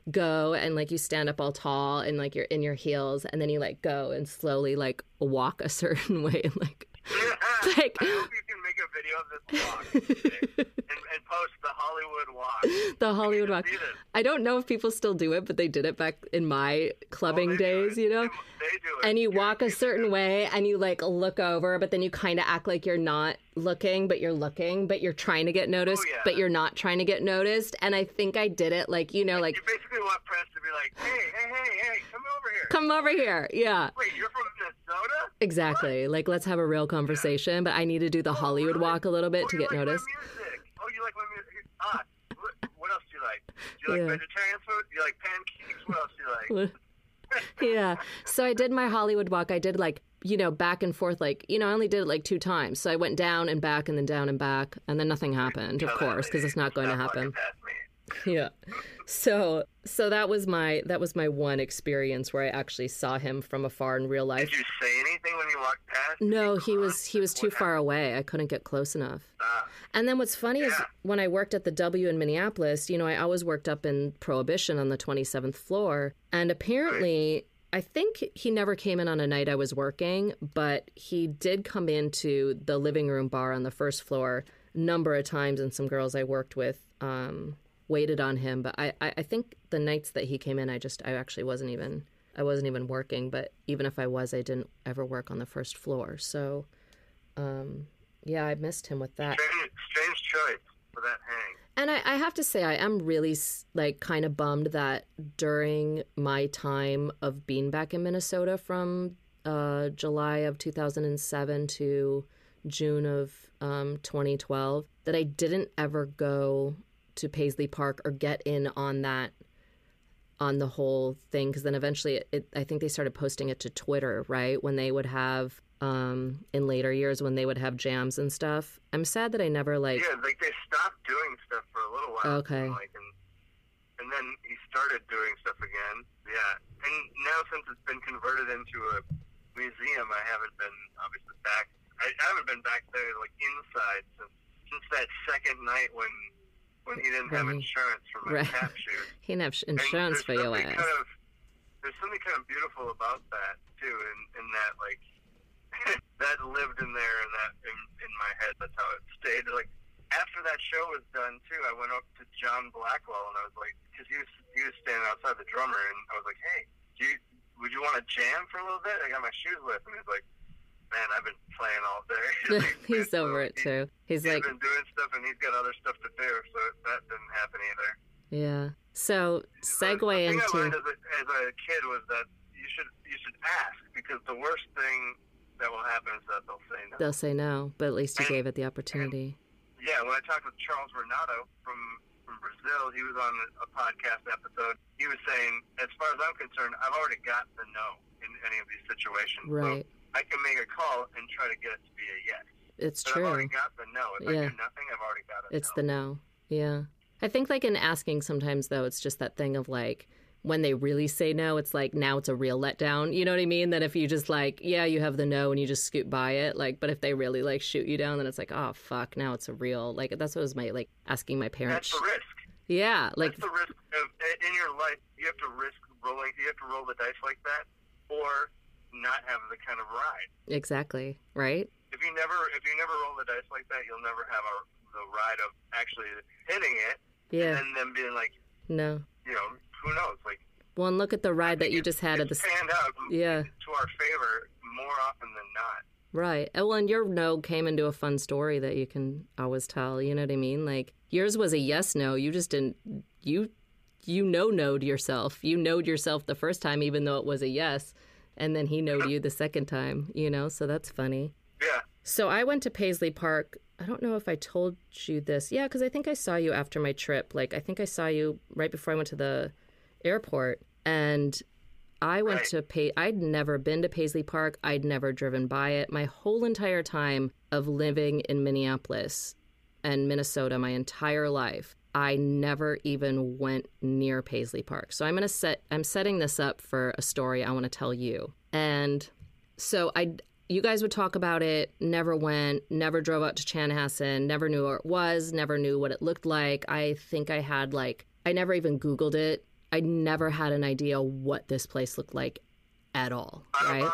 go and like you stand up all tall and like you're in your heels and then you like go and slowly like walk a certain way and like Like- I hope you can make a video of this walk and, and post the Hollywood walk. the Hollywood walk. I don't know if people still do it, but they did it back in my clubbing Oh, do days, you know? They, they and you Yeah, walk a certain way and you like look over but then you kind of act like you're not looking but you're looking but you're trying to get oh, noticed Oh, yeah. but you're not trying to get noticed and i think i did it like you know like You basically want to be like, hey, hey, hey, hey, come over here. come over here yeah Wait, you're from Minnesota? exactly like let's have a real conversation but i need to do the hollywood really? walk a little bit oh, to you get like noticed My music. Oh, you like my music? Ah, what, what else do you like? Do you like Yeah. vegetarian food? Do you like pancakes? What else do you like? yeah. So I did my Hollywood walk. I did like, you know, back and forth. Like, you know, I only did it like two times. So I went down and back and then down and back. And then nothing happened, of course, because it's not going to happen. Walking past me. yeah. So so that was my that was my one experience where I actually saw him from afar in real life. Did you say anything when you walked past? No, he was he was too What far away. I couldn't get close enough. happened? And then what's funny is when I worked at the W in Minneapolis, you know, I always worked up in Prohibition on the 27th floor. And apparently, I think he never came in on a night I was working, but he did come into the living room bar on the first floor a number of times. And some girls I worked with um, waited on him. But I, I, I think the nights that he came in, I just, I actually wasn't even. I wasn't even working, but even if I was, I didn't ever work on the first floor. So, um, yeah, I missed him with that. Strange, strange choice for that hang. And I, I have to say, I am really s- like kind of bummed that during my time of being back in Minnesota from uh, July of 2007 to June of um, 2012, that I didn't ever go to Paisley Park or get in on that on the whole thing because then eventually it, it, I think they started posting it to Twitter, right? When they would have um in later years when they would have jams and stuff. I'm sad that I never like Yeah, like they stopped doing stuff for a little while. Okay. Like, and, and then he started doing stuff again. Yeah. And now since it's been converted into a museum, I haven't been obviously back. I, I haven't been back there like inside since since that second night when when he didn't have insurance for my Right. shoes. he didn't have insurance for your ass. Kind of, there's something kind of beautiful about that too, in, in that like that lived in there and that in, in my head. That's how it stayed. Like after that show was done too, I went up to John Blackwell and I was like, because he was he was standing outside the drummer and I was like, hey, do you would you want to jam for a little bit? I got my shoes with, and he's like. Man, I've been playing all day. he's So over it he- too. He's He's like, been doing stuff, and he's got other stuff to do, so that didn't happen either. yeah. So segue the thing I learned into as a, as a kid was that you should you should ask because the worst thing that will happen is that they'll say no. they'll say no, but at least you And- gave it the opportunity. yeah, when I talked with Charles Renato from from Brazil, he was on a podcast episode. He was saying, as far as I'm concerned, I've already got the no in any of these situations. Right. So I can make a call and try to get it to be a yes. It's But I've already got the no. If Yeah. I do nothing, I've already got a It's no. the no. Yeah. I think like in asking sometimes though, it's just that thing of like when they really say no, it's like now it's a real letdown. You know what I mean? That if you just like, yeah, you have the no and you just scoot by it, like, but if they really like shoot you down, then it's like, oh fuck, now it's a real like that's what was my like asking my parents. That's the risk. Yeah, like That's the risk of in your life. You have to risk rolling. You have to roll the dice like that, or not have the kind of ride. exactly right. If you never, if you never roll the dice like that, you'll never have a, the ride of actually hitting it, Yeah, and then being like, no. you know, who knows? Like Well, and look at the ride that you just had at the panned out Yeah. to our favor more often than not. Right. Oh, Well, and your no came into a fun story that you can always tell. You know what I mean? Like yours was a yes no. You just didn't. You you know no knowed yourself. You knowed yourself the first time, even though it was a yes, and then he knowed you the second time. You know, so that's funny. Yeah. So I went to Paisley Park. I don't know if I told you this. Yeah, because I think I saw you after my trip. Like I think I saw you right before I went to the airport, and I went Right. to Pay. I'd never been to Paisley Park. I'd never driven by it. My whole entire time of living in Minneapolis and Minnesota, my entire life, I never even went near Paisley Park. So I'm gonna set. I'm setting this up for a story I want to tell you. And so I, you guys would talk about it. Never went. Never drove out to Chanhassen. Never knew where it was. Never knew what it looked like. I think I had like. I never even Googled it. I never had an idea what this place looked like at all. Right?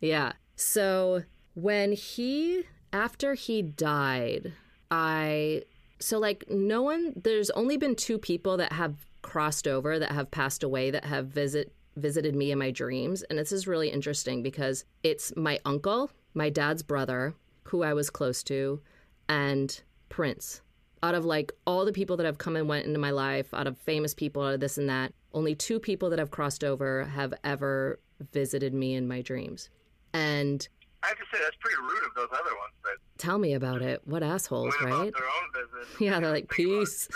Yeah. So when he, after he died, I, so like no one, there's only been two people that have crossed over that have passed away that have visit visited me in my dreams. And this is really interesting because it's my uncle my dad's brother who i was close to and prince. Out of like all the people that have come and went into my life out of famous people out of this and that only two people that have crossed over have ever visited me in my dreams. And I have to say that's pretty rude of those other ones that tell me about it what assholes right their own business. Yeah, they're like, "Peace."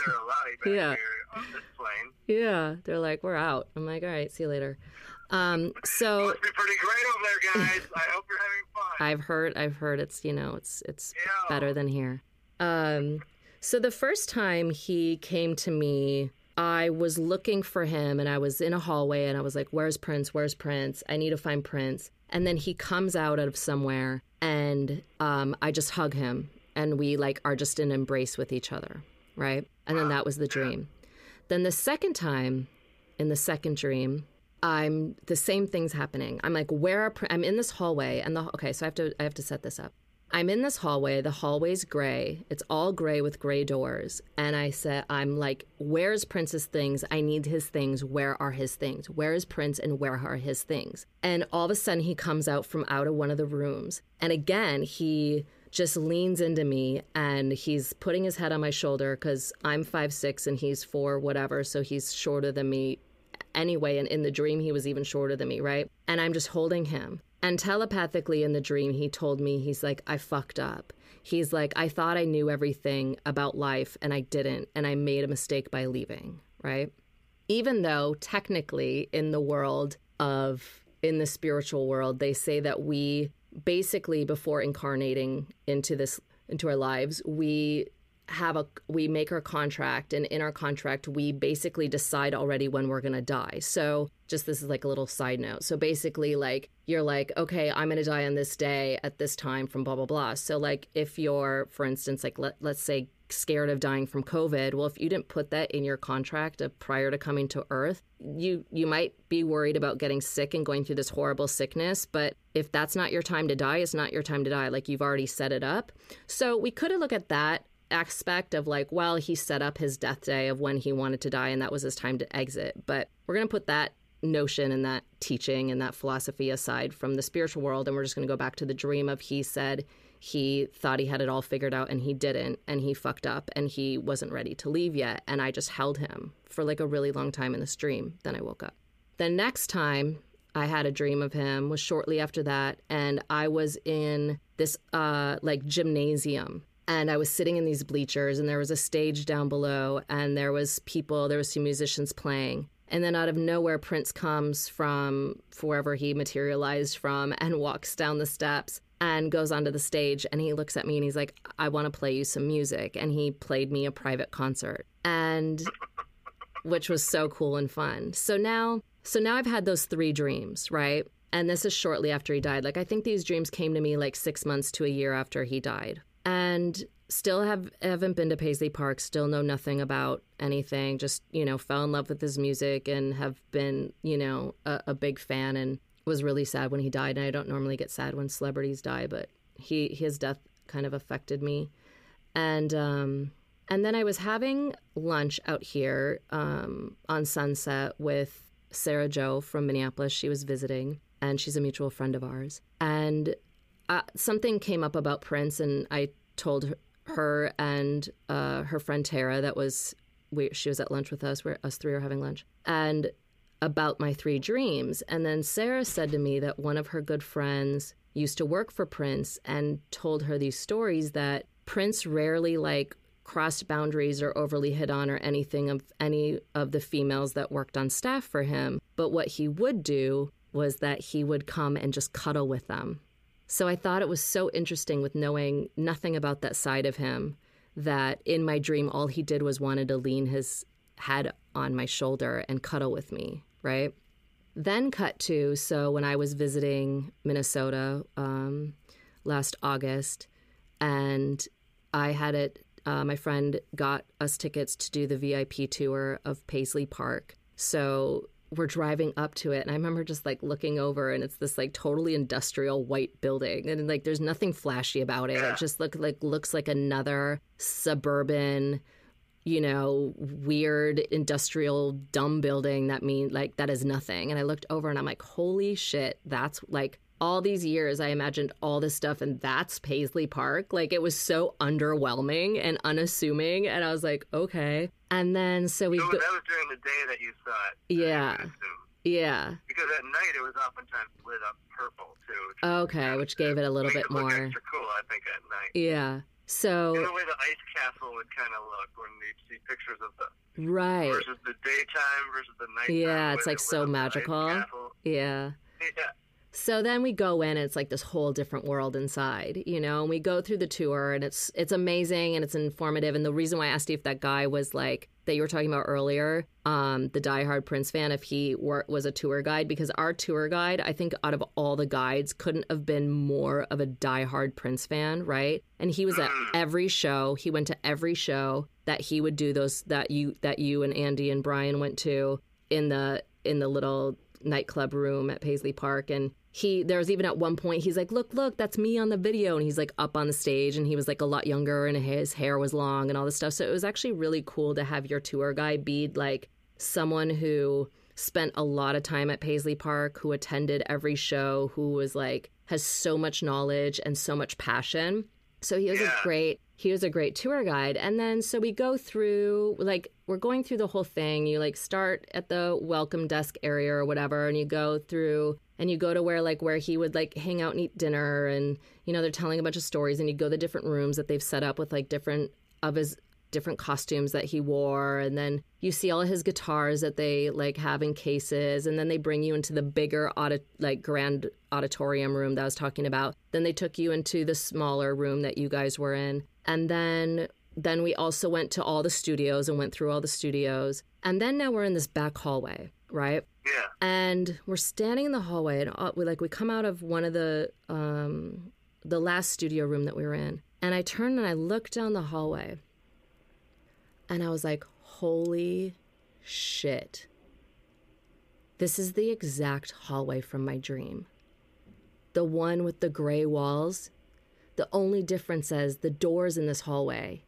They're Yeah. here on this plane. yeah they're like we're out i'm like all right see you later um so Must be pretty great over there, guys. I hope you're having fun. I've heard I've heard it's you know it's it's Yeah. better than here. Um So the first time he came to me, I was looking for him and I was in a hallway and I was like, Where's Prince? Where's Prince? I need to find Prince. And then he comes out of somewhere and um, I just hug him and we like are just in embrace with each other. Right. And then that was the dream. Then the second time in the second dream, I'm the same thing's happening. I'm like, where are Prin-? I'm in this hallway and the okay, so I have to I have to set this up. I'm in this hallway. The hallway's gray. It's all gray with gray doors. And I said, I'm like, where's Prince's things? I need his things. Where are his things? Where is Prince and where are his things? And all of a sudden, he comes out from out of one of the rooms. And again, he just leans into me and he's putting his head on my shoulder because I'm five six and he's four, whatever. So he's shorter than me anyway. And in the dream, he was even shorter than me, right? And I'm just holding him. And telepathically in the dream, he told me, he's like, I fucked up. He's like, I thought I knew everything about life and I didn't. And I made a mistake by leaving, right? Even though technically in the world of, in the spiritual world, they say that we basically, before incarnating into this, into our lives, we have a we make our contract and in our contract we basically decide already when we're going to die. So just this is like a little side note. So basically like you're like okay i'm going to die on this day at this time from blah blah blah. So like if you're for instance like let, let's say scared of dying from covid well if you didn't put that in your contract prior to coming to earth you you might be worried about getting sick and going through this horrible sickness. But if that's not your time to die it's not your time to die. Like you've already set it up. So we could look at that aspect of like, well, he set up his death day of when he wanted to die and that was his time to exit. But we're going to put that notion and that teaching and that philosophy aside from the spiritual world and we're just going to go back to the dream of he said he thought he had it all figured out and he didn't and he fucked up and he wasn't ready to leave yet and I just held him for like a really long time in this dream then I woke up. The next time I had a dream of him was shortly after that and I was in this uh like gymnasium and I was sitting in these bleachers and there was a stage down below and there was people there was some musicians playing and then out of nowhere Prince comes from wherever he materialized from and walks down the steps and goes onto the stage and he looks at me and he's like I want to play you some music and he played me a private concert and which was so cool and fun. So now so now I've had those 3 dreams, right? And this is shortly after he died. Like I think these dreams came to me like 6 months to a year after he died and still have haven't been to Paisley Park, still know nothing about anything, just, you know, fell in love with his music and have been, you know, a, a, big fan and was really sad when he died. And I don't normally get sad when celebrities die, but he his death kind of affected me. And um and then I was having lunch out here um, on Sunset with Sarah Joe from Minneapolis. She was visiting, and she's a mutual friend of ours. And uh, something came up about Prince, and I told her and uh, her friend Tara that was we, she was at lunch with us. Where us three are having lunch, and about my three dreams. And then Sarah said to me that one of her good friends used to work for Prince and told her these stories that Prince rarely like crossed boundaries or overly hit on or anything of any of the females that worked on staff for him. But what he would do was that he would come and just cuddle with them so I thought it was so interesting with knowing nothing about that side of him that in my dream, all he did was wanted to lean his head on my shoulder and cuddle with me, right? Then cut to so when I was visiting Minnesota um, last August, and I had it. Uh, my friend got us tickets to do the VIP tour of Paisley Park. So we're driving up to it and i remember just like looking over and it's this like totally industrial white building and like there's nothing flashy about it. It just look like looks like another suburban you know weird industrial dumb building that mean like that is nothing. And i looked over and i'm like holy shit that's like all these years I imagined all this stuff and that's Paisley Park. Like it was so underwhelming and unassuming and I was like, okay. And then so we so go- that was during the day that you saw it. Yeah. Yeah. Because at night it was oftentimes lit up purple too. Okay, which gave it a little bit more. Extra cool, I think, at night. Yeah. So in the way the ice castle would kind of look when you see pictures of the right versus the daytime versus the night. Yeah, it's like so magical. Yeah. Yeah. So then we go in and it's like this whole different world inside, you know, and we go through the tour and it's it's amazing and it's informative. And the reason why I asked you if that guy was like that you were talking about earlier, um, the diehard Prince fan, if he were, was a tour guide, because our tour guide, I think out of all the guides, couldn't have been more of a diehard Prince fan, right? And he was at every show. He went to every show that he would do those that you that you and Andy and Brian went to in the in the little nightclub room at Paisley Park and he there was even at one point he's like look look that's me on the video. And he's like up on the stage and he was like a lot younger and his hair was long and all this stuff. So it was actually really cool to have your tour guide be like someone who spent a lot of time at Paisley Park who attended every show who was like has so much knowledge and so much passion so he was Yeah. a great he was a great tour guide and then so we go through like we're going through the whole thing you like start at the welcome desk area or whatever and you go through and you go to where like where he would like hang out and eat dinner and you know they're telling a bunch of stories and you go to the different rooms that they've set up with like different of his different costumes that he wore and then you see all his guitars that they like have in cases and then they bring you into the bigger audit like grand auditorium room that I was talking about. Then they took you into the smaller room that you guys were in. And then then we also went to all the studios and went through all the studios. And then now we're in this back hallway right? Yeah. and we're standing in the hallway and we like we come out of one of the um the last studio room that we were in. And i turned and i looked down the hallway and i was like holy shit this is the exact hallway from my dream the one with the gray walls the only difference is the doors in this hallway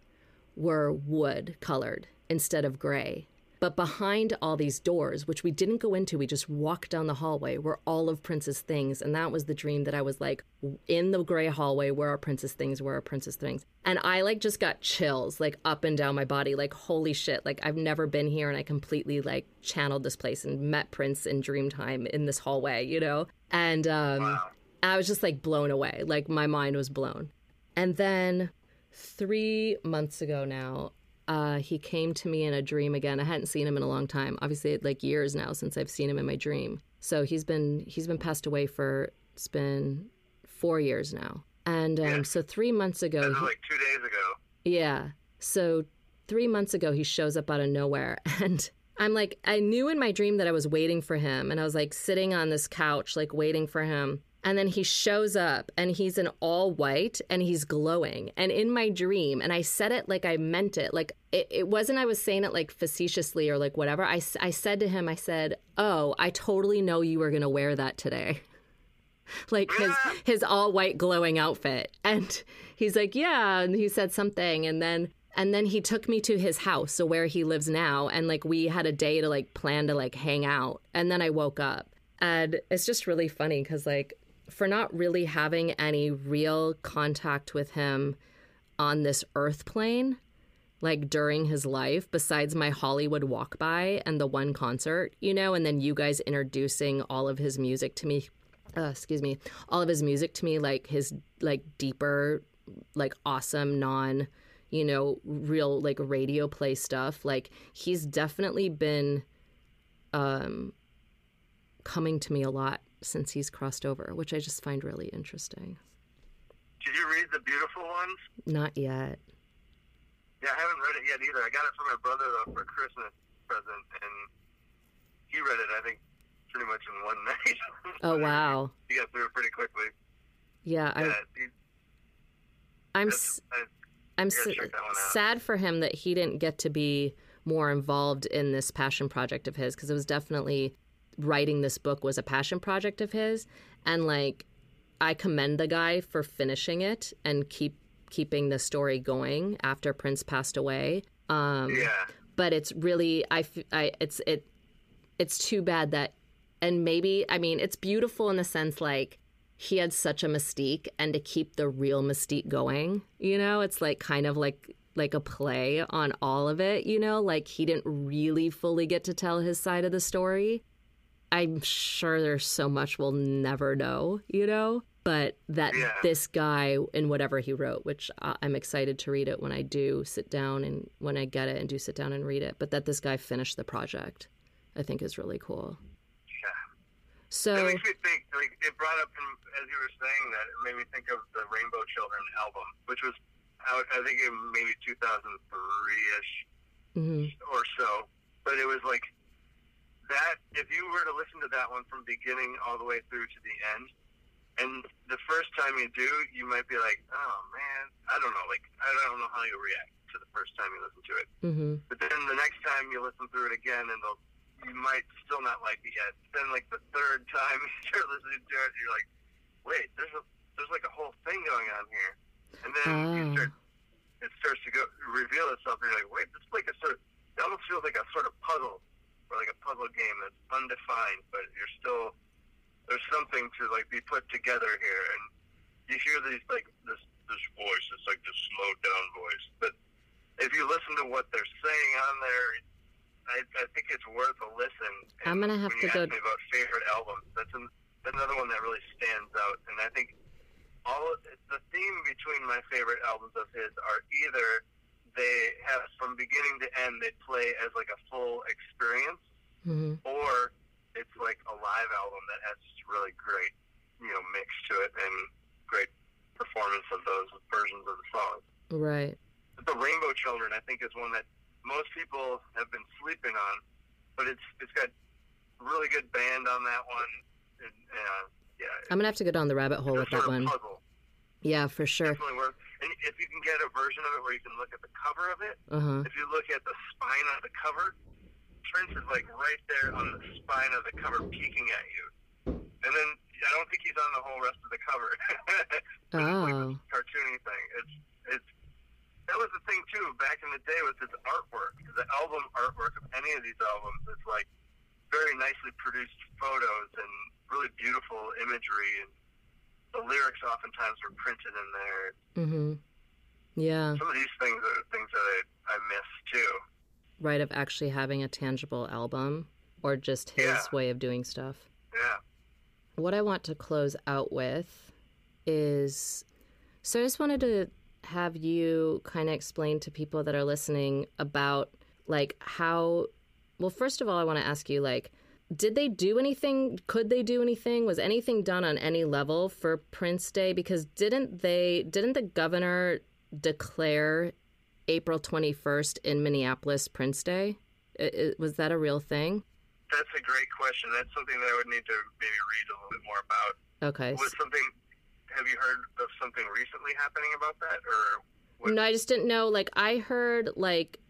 were wood colored instead of gray. But behind all these doors, which we didn't go into, we just walked down the hallway, were all of Prince's things. And that was the dream that I was like in the gray hallway where are Prince's things Where are Prince's things. And I like just got chills like up and down my body, like holy shit, like I've never been here and I completely like channeled this place and met Prince in dream time in this hallway, you know? And um I was just like blown away. Like my mind was blown. And then three months ago now, uh, he came to me in a dream again. I hadn't seen him in a long time. Obviously, like years now since I've seen him in my dream. So he's been he's been passed away for it's been four years now. And um, Yeah. so three months ago, That was he- like two days ago. yeah. So three months ago, he shows up out of nowhere. And I'm like, I knew in my dream that I was waiting for him. And I was like sitting on this couch, like waiting for him. And then he shows up and he's in all white and he's glowing. And in my dream, and I said it like I meant it, like it, it wasn't I was saying it like facetiously or like whatever. I, I said to him, I said, Oh, I totally know you were going to wear that today. Like his his all white glowing outfit. And he's like yeah and he said something. And then and then he took me to his house so where he lives now. And like we had a day to like plan to like hang out. And then i woke up. And it's just really funny because like for not really having any real contact with him on this earth plane like during his life besides my Hollywood walk by and the one concert, you know, and then you guys introducing all of his music to me. Uh, excuse me, all of his music to me, like his like deeper, like awesome non, you know, real like radio play stuff. Like he's definitely been um coming to me a lot since he's crossed over, which I just find really interesting. Did you read the beautiful ones? Not yet. Yeah, I haven't read it yet either. I got it from my brother though for a Christmas present, and he read it. I think pretty much in one night. Oh wow. he got through it pretty quickly. Yeah, I yeah, he, I'm that's, s- I, I'm s- check that one out. sad for him that he didn't get to be more involved in this passion project of his because it was definitely writing this book was a passion project of his and like I commend the guy for finishing it and keep keeping the story going after Prince passed away. Um yeah, but it's really I, I it's it it's too bad that and maybe I mean it's beautiful in the sense like he had such a mystique and to keep the real mystique going, you know, it's like kind of like like a play on all of it, you know, like he didn't really fully get to tell his side of the story. I'm sure there's so much we'll never know, you know, but that Yeah. this guy in whatever he wrote, which I'm excited to read it when I do sit down and when I get it and do sit down and read it, but that this guy finished the project, I think is really cool. yeah. So It makes me think, like, it brought up, as you were saying that, it made me think of the Rainbow Children album, which was out, I think, in maybe 2003-ish mhm. or so. But it was like that, if you were to listen to that one from beginning all the way through to the end, and the first time you do, you might be like, oh, man, I don't know, like, I don't know how you react to the first time you listen to it. Mhm. But then the next time you listen through it again, and they'll, you might still not like it yet. Then like the third time you start listening to it, you're like, wait, there's a there's like a whole thing going on here. And then you Ah. start, it starts to go reveal itself, and you're like, wait, this is like a sort of, it almost feels like a sort of puzzle, or like a puzzle game that's undefined, but you're still there's something to like be put together here, and you hear these like this this voice. It's like this slowed down voice, but if you listen to what they're saying on there, I, I think it's worth a listen. And I'm gonna have when to go- me about favorite albums. That's an, another one that really stands out, and I think all the theme between my favorite albums of his are either they have from beginning to end they play as like a full experience, Mhm. or it's like a live album that has just really great, you know, mix to it and great performance of those versions of the songs. Right. The Rainbow Children, I think, is one that most people have been sleeping on, but it's it's got really good band on that one. And, uh, yeah, I'm gonna have to go down the rabbit hole with that one. puzzle. Yeah, for sure. Definitely worth. If you can get a version of it where you can look at the cover of it, Uh huh. if you look at the spine of the cover, Prince is like right there on the spine of the cover, peeking at you. And then I don't think he's on the whole rest of the cover. It's like Oh. this cartoony thing. It's it's that was the thing too back in the day with his artwork. The album artwork of any of these albums is like very nicely produced photos and really beautiful imagery and the lyrics oftentimes were printed in there. Mhm. Yeah. Some of these things are things that I, I miss too. Right. Of actually having a tangible album, or just his Yeah. way of doing stuff. Yeah. What I want to close out with is so I just wanted to have you kind of explain to people that are listening about like how well first of all I want to ask you like did they do anything could they do anything was anything done on any level for Prince Day because didn't they didn't the governor declare April 21st in Minneapolis Prince Day I- I- was that a real thing That's a great question. That's something that I would need to maybe read a little bit more about. okay Was something? Have you heard of something recently happening about that, or what? No, I just didn't know. Like, I heard, like,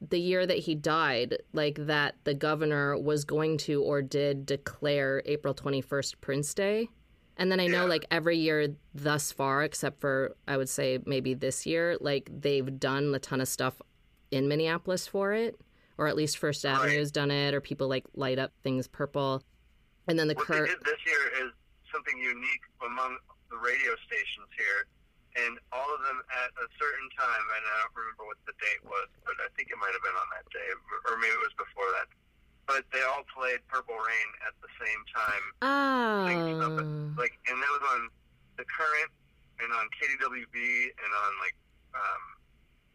the year that he died, like, that the governor was going to or did declare April 21st Prince Day. And then I know, Yeah. like, every year thus far, except for, I would say, maybe this year, like, they've done a ton of stuff in Minneapolis for it. Or at least First Avenue's done it, or people, like, light up things purple. And then the What current. they did this year is something unique among the radio stations here, and all of them at a certain time, and I don't remember what the date was, but I think it might have been on that day, or maybe it was before that. But they all played Purple Rain at the same time, Oh. like, and that was on the current, and on KDWB, and on like um,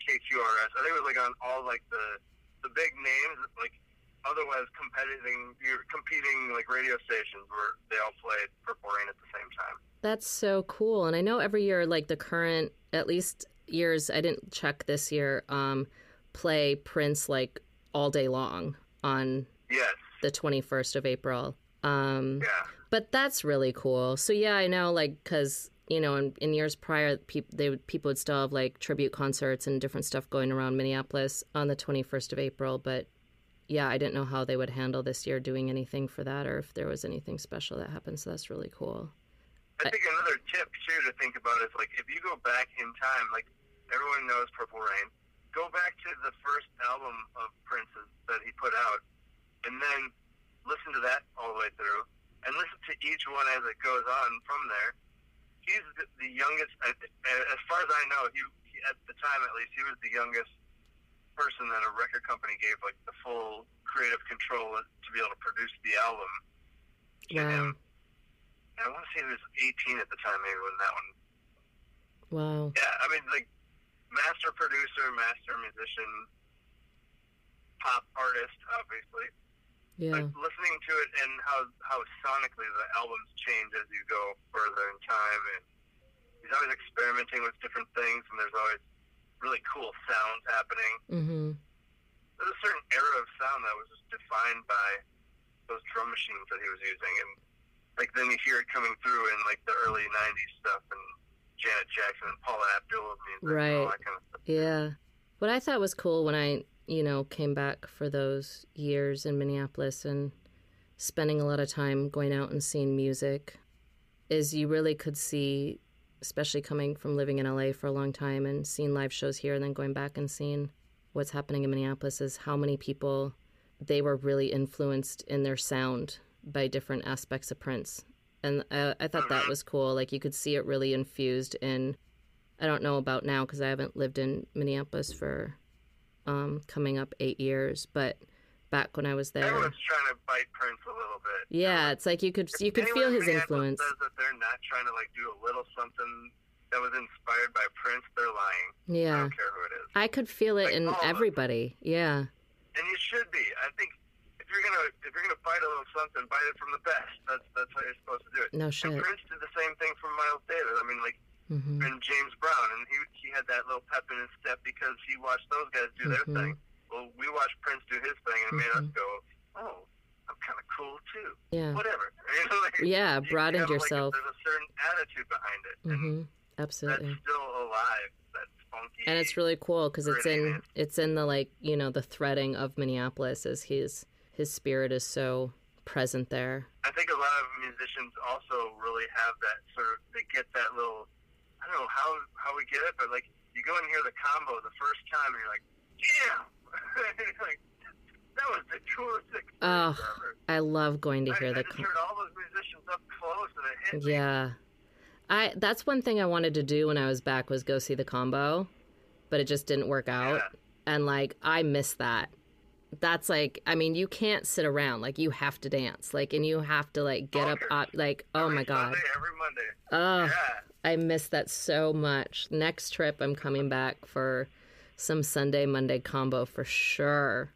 KQRS. I think it was like on all like the the big names, like otherwise competing, you're competing like radio stations where they all played Purple Rain at the same time. That's so cool. And I know every year, like the current, at least years, I didn't check this year, um, play Prince like all day long on Yes. the 21st of April. Um, Yeah. but that's really cool. So yeah, I know, like, because you know, in, in years prior, peop they would, people would still have like tribute concerts and different stuff going around Minneapolis on the 21st of April. But yeah, I didn't know how they would handle this year doing anything for that, or if there was anything special that happened. So that's really cool. I think another tip too to think about is like if you go back in time, like everyone knows Purple Rain, go back to the first album of Prince's that he put out, and then listen to that all the way through, and listen to each one as it goes on from there. He's the, youngest, as far as I know, he, he at the time at least, he was the youngest person that a record company gave like the full creative control to be able to produce the album. to Wow. him. I want to say he was 18 at the time, maybe when that one. Wow. Yeah, I mean, like master producer, master musician, pop artist, obviously. Yeah. Like listening to it and how how sonically the albums change as you go further in time, and he's always experimenting with different things, and there's always really cool sounds happening. Mm-hmm. There's a certain era of sound that was just defined by those drum machines that he was using, and like then you hear it coming through in like the early '90s stuff and Janet Jackson and Paula Abdul music, and all Right. that kind of stuff. Yeah. What I thought was cool when I, you know, came back for those years in Minneapolis and spending a lot of time going out and seeing music is you really could see, especially coming from living in LA for a long time and seeing live shows here and then going back and seeing what's happening in Minneapolis is how many people they were really influenced in their sound by different aspects of Prince. And I, I thought that was cool. Like you could see it really infused in I don't know about now because I haven't lived in Minneapolis for um, coming up eight years, but back when I was there, Everyone's trying to bite Prince a little bit. yeah, it's like you could you could feel his influence. Says that they're not trying to like do a little something that was inspired by Prince. They're lying. Yeah, I don't care who it is. I could feel it Like in all of us. everybody. Yeah, And you should be. I think if you're gonna if you're gonna bite a little something, bite it from the best. That's that's how you're supposed to do it. no And shit. Prince did the same thing for Miles Davis. I mean, like hmm and James Brown, and he he had that little pep in his step because he watched those guys do their Mhm. thing. Well, we watched Prince do his thing, and it made us Mhm. go, oh, I'm kind of cool too. Yeah, Whatever. You know, like, yeah, you- broadened have, like, yourself. there's a certain attitude behind it, and hmm Absolutely. that's still alive. That's funky. and it's really cool because it's in man. it's in the like you know the threading of Minneapolis as his his spirit is so present there. I think a lot of musicians also really have that sort of. They get that little. I don't know how how we get it, but like you go and hear the combo the first time, and you're like, damn, like that was the coolest experience Oh, ever. I love going to I, hear I the. just com- heard all those musicians up close, and it hit me. Yeah. I that's one thing I wanted to do when I was back was go see the combo, but it just didn't work out. Yeah. And like I miss that. That's like I mean, you can't sit around. Like you have to dance. Like and you have to like get up Bonkers. up like oh Every my god. Sunday, every Monday. Oh, Yeah. I miss that so much. Next trip I'm coming back for some Sunday Monday combo for sure.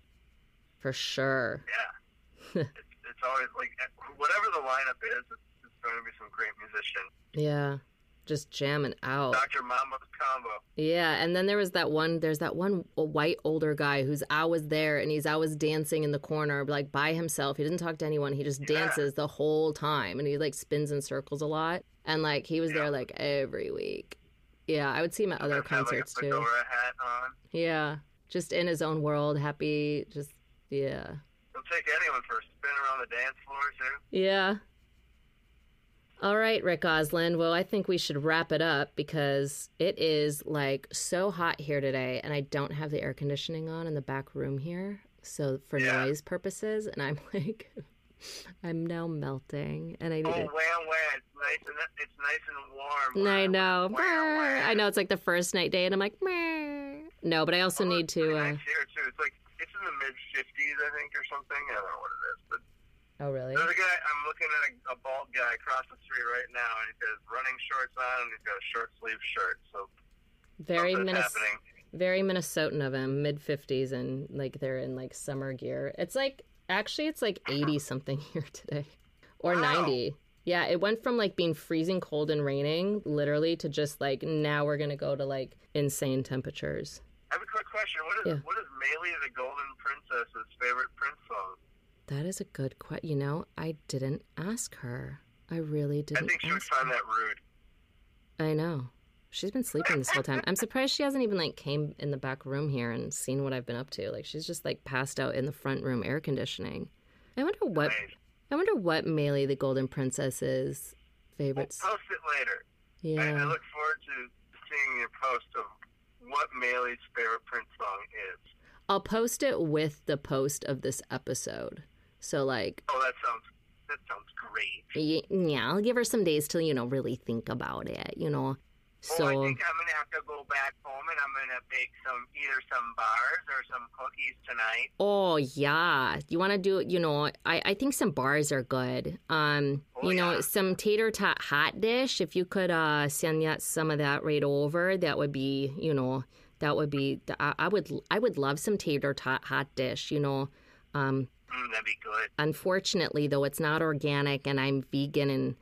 For sure. Yeah. it's, it's always like whatever the lineup is, it's, it's going to be some great musicians. Yeah. Just jamming out. Dr. Mambo's combo. Yeah, and then there was that one. There's that one white older guy who's always there, and he's always dancing in the corner, like by himself. He doesn't talk to anyone. He just Yeah. dances the whole time, and he like spins in circles a lot. And like he was Yeah. there like every week. Yeah, I would see him at other Have, like, concerts too. Yeah, just in his own world, happy. Just yeah, He'll take anyone for a spin around the dance floor too. yeah. All right, Rick Ausland. Well, I think we should wrap it up because it is like so hot here today, and I don't have the air conditioning on in the back room here. So for Yeah. noise purposes, and I'm like, I'm now melting, and I need Oh, to. wham wham! It's nice and it's nice and warm. I know. wham, wham. I know it's like the first night day, and I'm like, "Meh." no, but I also Oh, need to. Uh, nice here too. It's like it's in the mid fifties, I think, or something. I don't know what it is, but oh, really? there's a guy. I'm looking at a, a bald guy across the street right now, and he's got his running shorts on, and he's got a short sleeve shirt. So Very something's Minnes- happening. very Minnesotan of him, mid fifties, and like they're in like summer gear. It's like actually it's like eighty something here today, or Wow. ninety. Yeah, it went from like being freezing cold and raining, literally, to just like now we're gonna go to like insane temperatures. I have a quick question. What is Yeah. what is Mayley the Golden Princess's favorite Prince song? That is a good question. You know, I didn't ask her. I really didn't. I think she would find her. that rude. I know. She's been sleeping this whole time. I'm surprised she hasn't even like came in the back room here and seen what I've been up to. Like she's just like passed out in the front room air conditioning. I wonder what. I wonder what Mayley the Golden Princess's We'll post it later. I, I look forward to seeing your post of what Mayley's favorite Prince song is. I'll post it with the post of this episode. So like Oh, that sounds that sounds great. yeah, I'll give her some days to, you know, really think about it, you know. So oh, I think I'm gonna have to go back home and I'm gonna bake some either some bars or some cookies tonight. Oh yeah, you want to do? You know, I I think some bars are good. Um, Oh, you know, yeah. some tater tot hot dish. If you could uh send that some of that right over, that would be. You know, that would be. I, I would I would love some tater tot hot dish. You know, um, Mm, that'd be good. Unfortunately, though, it's not organic and I'm vegan and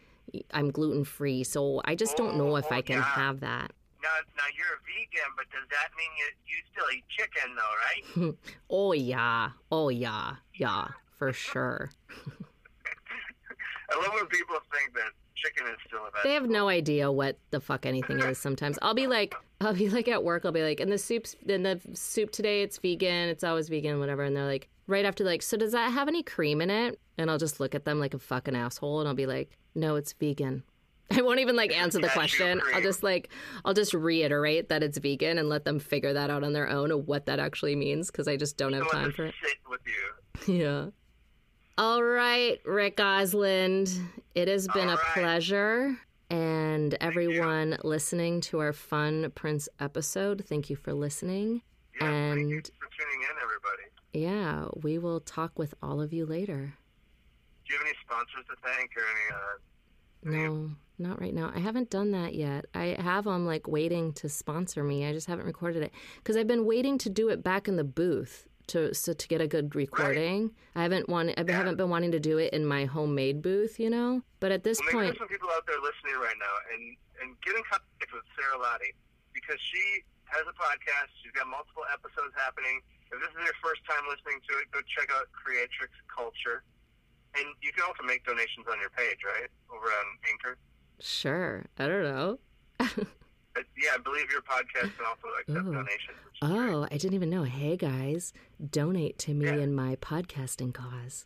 I'm gluten free, so I just don't know Oh, if I can oh, yeah. have that. Now, now you're a vegan, but does that mean you you still eat chicken though, right? Oh, yeah. Oh, yeah. Yeah, for sure. I love when people think that chicken is still a vegetable. They have no idea what the fuck anything is sometimes. I'll be like, I'll be like at work, I'll be like, and the soup's, in the soup today, it's vegan, it's always vegan, whatever. And they're like, right after, like, so does that have any cream in it? And I'll just look at them like a fucking asshole and I'll be like, no, it's vegan. I won't even like answer the question. I'll just like, I'll just reiterate that it's vegan and let them figure that out on their own of what that actually means because I just don't have time for it. sit with you. Yeah. All right, Rick Ausland. It has been All a right. pleasure. And everyone listening to our fun Prince episode, thank you for listening. Yeah, And- for tuning in, everybody. Yeah, we will talk with all of you later. Do you have any sponsors to thank or any? Uh, No, not right now. I haven't done that yet. I have them like waiting to sponsor me. I just haven't recorded it because I've been waiting to do it back in the booth to so to get a good recording. I haven't wanted. I haven't been wanting to do it in my homemade booth, you know. But at this well, point, there's some people out there listening right now, and and get in contact with Sara Lahti because she has a podcast. She's got multiple episodes happening. If this is your first time listening to it, go check out Creatrix Culture. And you can also make donations on your page, right? Over on Anchor. sure. I don't know. But yeah, I believe your podcast can also accept Ooh. donations. Oh, great. Oh, I didn't even know. Hey guys, donate to me Yeah. in my podcasting cause.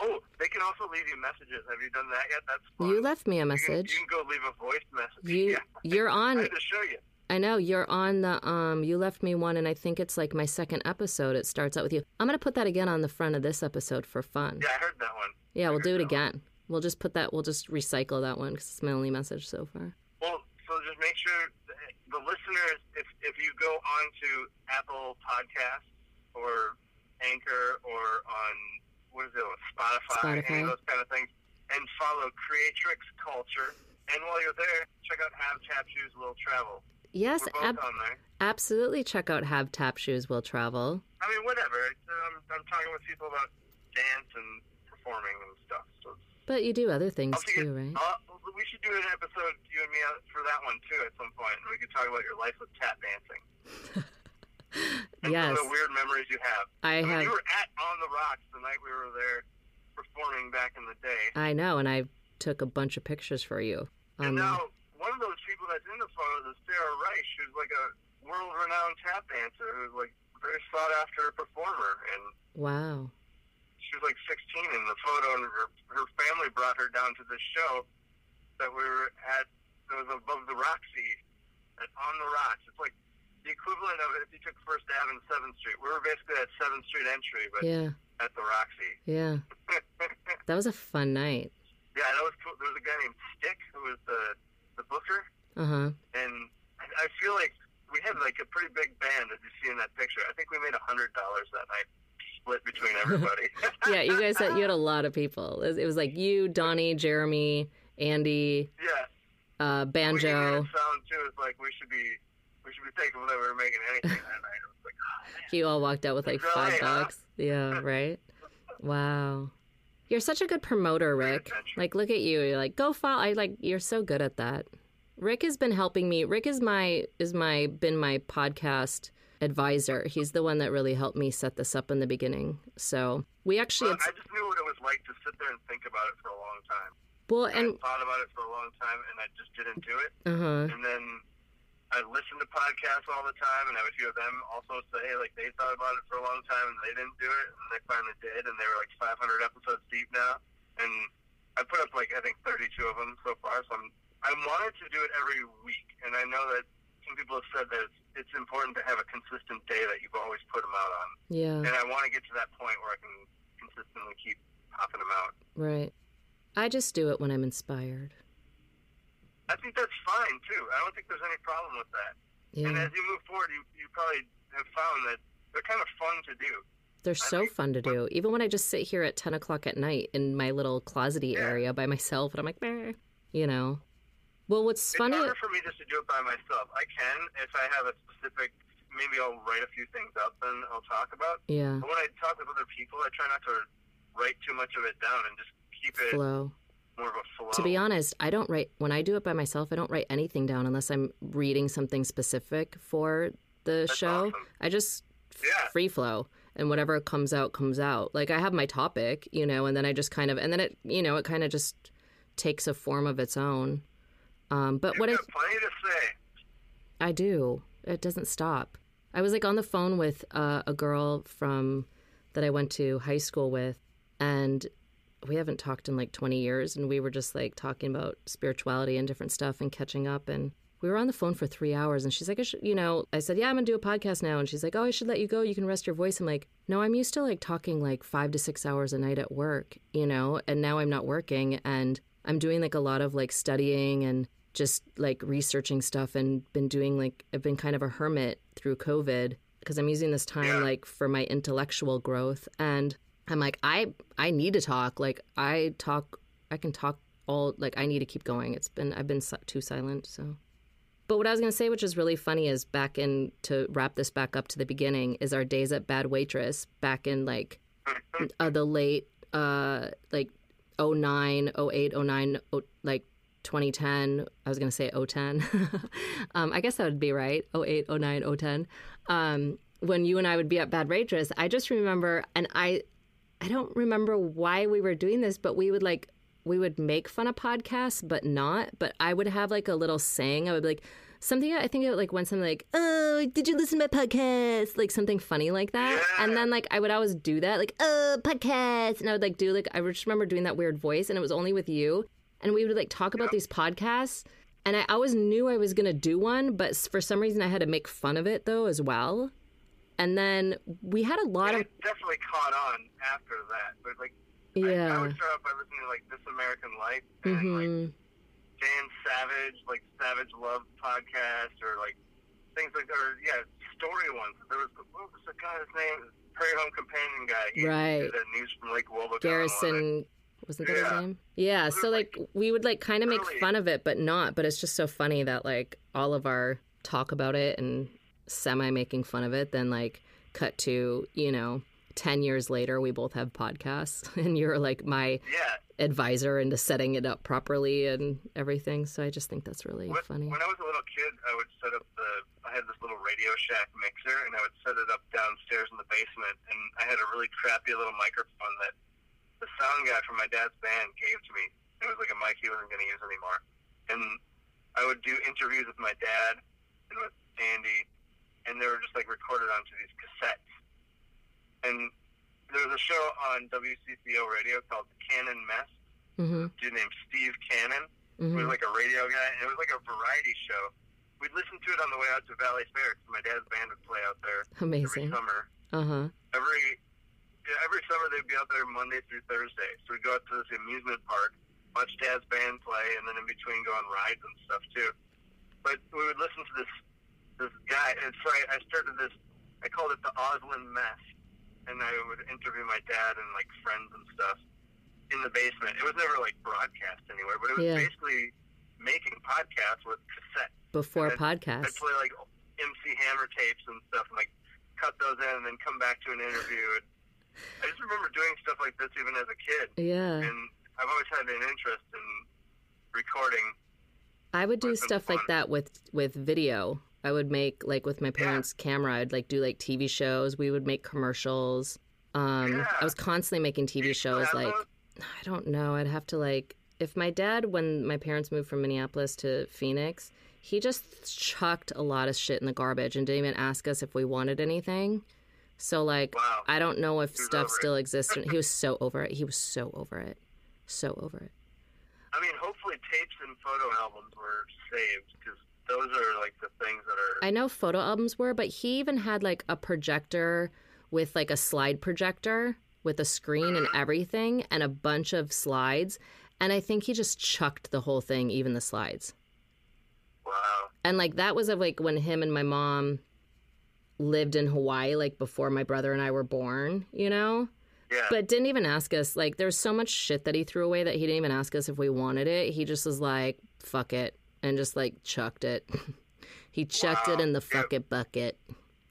Oh, they can also leave you messages. Have you done that yet? That's fun. You left me a You can- message. You can, go leave a voice message. You yeah. you're I on had to show you. I know you're on the um you left me one and I think it's like my second episode. It starts out with you. I'm going to put that again on the front of this episode for fun. Yeah, I heard that one. Yeah, we'll do it that one. again. We'll just put that we'll just recycle that one cuz it's my only message so far. Well, so just make sure the listeners, if if you go on to Apple Podcasts or Anchor or on what is it, Spotify, any Spotify. of those kind of things, and follow Creatrix Culture. And while you're there, check out Have Shoes Will Travel. Yes, ab- absolutely check out Have Tap Shoes Will Travel. I mean, whatever. Um, I'm talking with people about dance and performing and stuff. So But you do other things too, right? uh, we should do an episode, you and me, for that one too at some point. We could talk about your life with tap dancing. and Yes. some of the weird memories you have. I mean, have you were at On the Rocks the night we were there performing back in the day. I know and I took a bunch of pictures for you. and Um, now, one of those people that's in the photos is Sarah Reich, who's like a world-renowned tap dancer who's like a very sought-after performer. And wow. she was like 16 in the photo, and her, her family brought her down to this show that we were at. It was above the Roxy, at On the Rocks. It's like the equivalent of if you took First Ave and Seventh Street. We were basically at Seventh Street entry, but Yeah. at the Roxy. Yeah. That was a fun night. yeah, that was cool. There was a guy named Stick who was the the booker, Uh-huh. and I, feel like we had like a pretty big band as you see in that picture. I think we made a hundred dollars that night, split between everybody. yeah, you guys had you had a lot of people. It was, it was like you, Donnie, Jeremy, Andy, yeah. uh, Banjo. had sound too. It's like we should be we should be thankful that we were making anything that night. Like, oh. You all walked out with like five bucks. Yeah, right. Wow. You're such a good promoter, Rick. Like, look at you. You're like, go follow. I like. You're so good at that. Rick has been helping me. Rick is my is my been my podcast advisor. He's the one that really helped me set this up in the beginning. So we actually, Well, I just knew what it was like to sit there and think about it for a long time. well, I and thought about it for a long time, and I just didn't do it. uh huh. And then I listen to podcasts all the time, and I few of them also say like they thought about it for a long time and they didn't do it, and they finally did, and they were like 500 episodes deep now. And I put up like I think 32 of them so far. So I'm I wanted to do it every week, and I know that some people have said that it's, it's important to have a consistent day that you've always put them out on, Yeah. and I want to get to that point where I can consistently keep popping them out. Right. I just do it when I'm inspired. I think that's fine too. I don't think there's any problem with that. And as you move forward, you, you probably have found that they're kind of fun to do. They're so think fun to do. Even when I just sit here at 10 o'clock at night in my little closety Yeah. area by myself, and I'm like, "Meh," you know. Well, what's It's funny, harder for me just to do it by myself. I can if I have a specific maybe I'll write a few things up and I'll talk about. Yeah. But when I talk with other people, I try not to write too much of it down and just keep it Flow. More of a flow. To be honest, I don't write when I do it by myself. I don't write anything down unless I'm reading something specific for the That's show. awesome. I just Yeah. free flow, and whatever comes out comes out. Like I have my topic, you know, and then I just kind of, and then it, you know, it kind of just takes a form of its own. Um, but You've what I plenty to say. I do. It doesn't stop. I was like on the phone with uh, a girl from that I went to high school with, and we haven't talked in like 20 years. And we were just like talking about spirituality and different stuff and catching up. And we were on the phone for three hours. And she's like, I should, you know, I said, Yeah, I'm going to do a podcast now. And she's like, Oh, I should let you go. You can rest your voice. I'm like, No, I'm used to like talking like five to six hours a night at work, you know, and now I'm not working. And I'm doing like a lot of like studying and just like researching stuff and been doing like I've been kind of a hermit through COVID because I'm using this time like for my intellectual growth and I'm like I I need to talk. Like I talk I can talk all like I need to keep going. It's been I've been too silent so. But what I was to say which is really funny is back in to wrap this back up to the beginning is our days at Bad Waitress back in like uh, the late uh like 09 08 09 oh, like 2010 i was to say 010 um, i guess that would be right 08 09 010 um, when you and i would be at bad waitress i just remember and i i don't remember why we were doing this but we would like we would make fun of podcasts but not. But i would have like a little saying. I would be like something i think it like went something like oh did you listen to my podcast? Like something funny like that. And then like i would always do that like oh podcast. And i would like do like i just remember doing that weird voice and it was only with you. And we would like talk about these podcasts. And i always knew i was going to do one but for some reason i had to make fun of it though as well and then we had a lot of it definitely caught on after that. But like, I, I would start off by listening to like This American Life and like hmm Dan Savage, like Savage Love podcast, or like things like or yeah, story ones. There was what was the guy's name? Prairie Home Companion guy. He Right. that news from Lake Wobegon. garrison wasn't that his Yeah. name yeah so like we would like kind of make fun of it but not but it's just so funny that like all of our talk about it and semi making fun of it then like cut to you know 10 years later we both have podcasts and you're like my Yeah. advisor into setting it up properly and everything so i just think that's really When, funny when I was a little kid, I would set up the. I had this little Radio Shack mixer, and I would set it up downstairs in the basement. And I had a really crappy little microphone that the sound guy from my dad's band gave to me. It was like a mic he wasn't going to use anymore. And I would do interviews with my dad and with Andy, and they were just like recorded onto these cassettes. And there was a show on WCCO radio called Cannon Mess. hmm A dude named Steve Cannon hmm was like a radio guy, and it was like a variety show. We'd listen to it on the way out to Valley Fair 'cause my dad's band would play out there every summer. uh-huh Every yeah, every summer they'd be out there Monday through Thursday. So we'd go out to this amusement park, watch dad's band play, and then in between go on rides and stuff too. But we would listen to this this guy, and so I, I started this. I called it the Ausland Mess, and I would interview my dad and like friends and stuff in the basement. It was never like broadcast anywhere, but it was Yeah. basically making podcasts with cassette before And I'd podcasts play like MC Hammer tapes and stuff, and like cut those in, and then come back to an interview. I just remember doing stuff like this even as a kid, yeah and I've always had an interest in recording. I would do stuff like that with with video. I would make like with my parents' camera. I'd like do like TV shows. We would make commercials. Um, Yeah. I was constantly making TV shows. Like? I don't know. I'd have to like if my dad when my parents moved from Minneapolis to Phoenix, he just chucked a lot of shit in the garbage and didn't even ask us if we wanted anything. So like Wow. I don't know if He was stuff over it. still exists. he was so over it. He was so over it. So over it. I mean, hopefully tapes and photo albums were saved because those are like the things that are. I know photo albums were, but he even had like a projector with like a slide projector with a screen and uh-huh. everything and a bunch of slides. And I think he just chucked the whole thing, even the slides. wow. And like that was of like when him and my mom lived in Hawaii, like before my brother and I were born, you know? Yeah. But didn't even ask us. Like there's so much shit that he threw away that he didn't even ask us if we wanted it. He just was like, fuck it. And just like chucked it. he chucked it in the Yeah. fuck it bucket.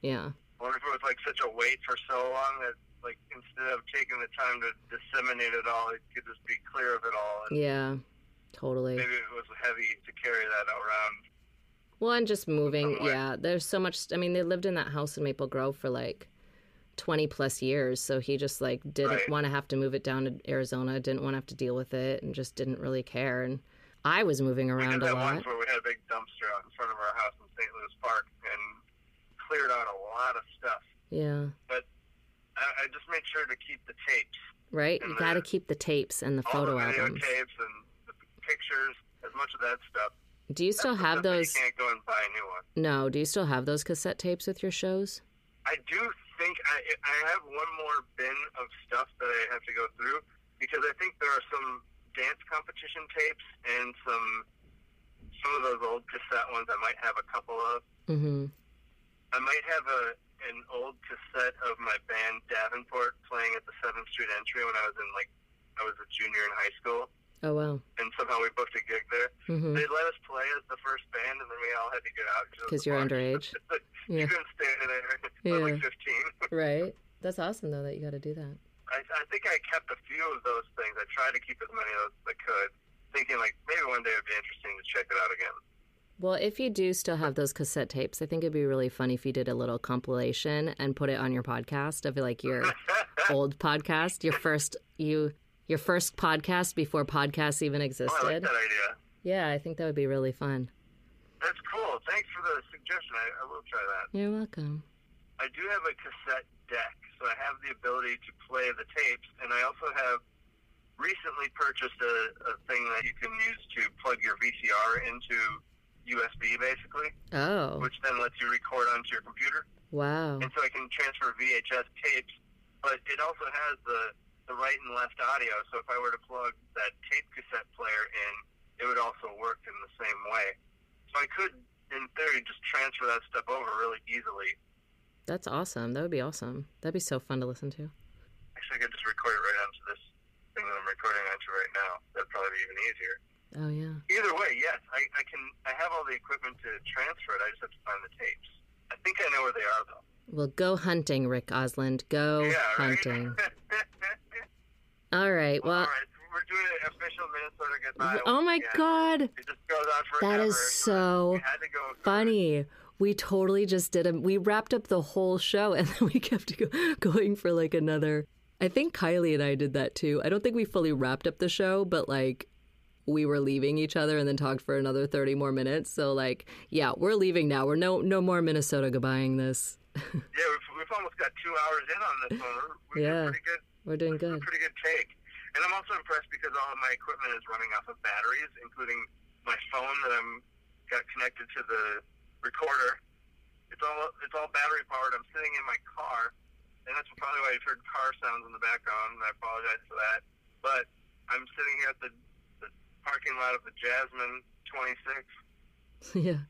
Yeah. I wonder if it was like such a wait for so long that like instead of taking the time to disseminate it all, it could just be clear of it all. And Yeah. Totally. maybe it was heavy to carry that around. Well, and just moving, Somewhat. yeah. There's so much. I mean, they lived in that house in Maple Grove for like 20 plus years. So he just like didn't Right. want to have to move it down to Arizona, didn't want to have to deal with it, and just didn't really care. And I was moving We around a lot. once where we had a big dumpster out in front of our house in St. Louis Park and cleared out a lot of stuff. Yeah. I, I just made sure to keep the tapes, Right? You got to keep the tapes and the all photo the albums. videotapes and the pictures, as much of that stuff. Do you still have those? You can't go and buy a new one. No. Do you still have those cassette tapes with your shows? I do think I, I have one more bin of stuff that I have to go through because I think there are some dance competition tapes and some some of those old cassette ones. I might have a couple of. Mm-hmm. I might have a an old cassette of my band Davenport playing at the Seventh Street Entry when I was in like I was a junior in high school, Oh wow. and somehow we booked a gig there. Mm-hmm. They let us play as the first band, and then we all had to get out it was 'Cause a you're underage. you Yeah. couldn't stay there. I was Yeah. like 15. Right. That's awesome though that you got to do that. I, I think I kept a few of those things. I tried to keep as many of those as I could, thinking like maybe one day it'd be interesting to check it out again. Well, if you do still have those cassette tapes, I think it'd be really funny if you did a little compilation and put it on your podcast of like your old podcast, your first you your first podcast before podcasts even Oh, I like existed. that idea. Yeah, I think that would be really fun. That's cool. Thanks for the suggestion. I, I will try that. You're welcome. I do have a cassette deck, so I have the ability to play the tapes, and I also have recently purchased a, a thing that you can use to plug your VCR into USB, basically, Oh, which then lets you record onto your computer. wow. and so I can transfer VHS tapes. But it also has the the right and left audio. So if I were to plug that tape cassette player in, it would also work in the same way. So I could, in theory, just transfer that stuff over really easily. That's awesome. That would be awesome. That'd be so fun to listen to. Actually, I could just record it right onto this thing that I'm recording onto right now. That'd probably be even easier. Oh yeah. Either way, yes, I, I can. I have all the equipment to transfer it. I just have to find the tapes. I think I know where they are, though. Well, go hunting, Rick Ausland. Go yeah, right. hunting. All right. All Well, right, we're doing an official Minnesota goodbye. oh my weekend. God. It just goes on forever. That is so we had to go through funny. We totally just did a. We wrapped up the whole show and then we kept go, going for like another. I think Kylie and I did that too. I don't think we fully wrapped up the show, but like we were leaving each other and then talked for another 30 more minutes. So like, yeah, we're leaving now. We're no no more Minnesota goodbying this. Yeah, we've, we've almost got two hours in on this one. We're, we're Yeah. doing pretty good. We're doing good. pretty good take. And I'm also impressed because all of my equipment is running off of batteries, including my phone that I'm got connected to the recorder. It's all it's all battery powered. I'm sitting in my car, and that's probably why you've heard car sounds in the background. And I apologize for that. But I'm sitting here at the, the parking lot of the Jasmine 26. yeah.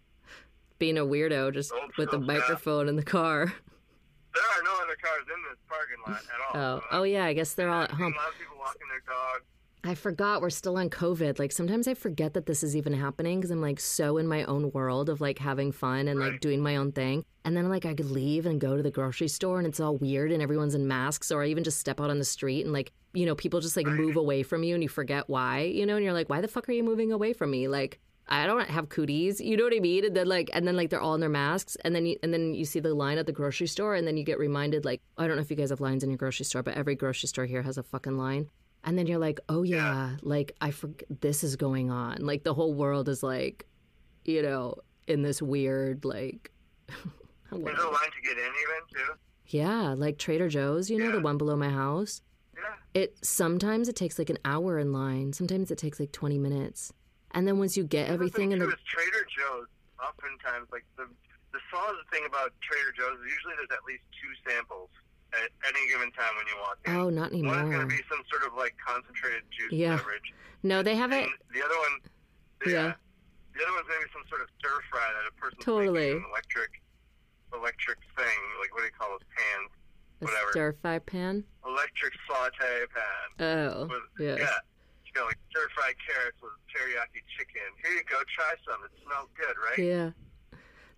Being a weirdo just Old with the microphone in the car. There are no other cars in this parking lot at all. Oh, oh yeah, I guess they're all at home. A lot of people walking their dog. I forgot we're still on COVID. Like sometimes I forget that this is even happening because I'm like so in my own world of like having fun and like doing my own thing. And then like I could leave and go to the grocery store and it's all weird and everyone's in masks or I even just step out on the street and like, you know, people just like move away from you and you forget why, you know, and you're like, why the fuck are you moving away from me? Like I don't have cooties, you know what I mean? And then like, and then like they're all in their masks, and then you, and then you see the line at the grocery store, and then you get reminded like, I don't know if you guys have lines in your grocery store, but every grocery store here has a fucking line. And then you're like, oh yeah, like I forget this is going on. Like the whole world is like, you know, in this weird like. There's a line to get in even too. yeah, like Trader Joe's, you know, the one below my house. Yeah. It sometimes it takes like an hour in line. Sometimes it takes like 20 minutes. And then once you get everything in the Trader Joe's. Oftentimes, like the the solid thing about Trader Joe's is usually there's at least two samples at any given time when you walk in. Oh, not One is anymore. going to be some sort of like concentrated juice Yeah. beverage. No, they have it. And the other one, Yeah. Uh, the other one's going to be some sort of stir fry that a person's Totally. making an electric, electric thing. Like what do you call those pans? A Whatever. stir fry pan. Electric saute pan. Oh, With, yes. Yeah. You got like stir fried carrots with teriyaki chicken. Here you go, try some. It smells good, right? Yeah.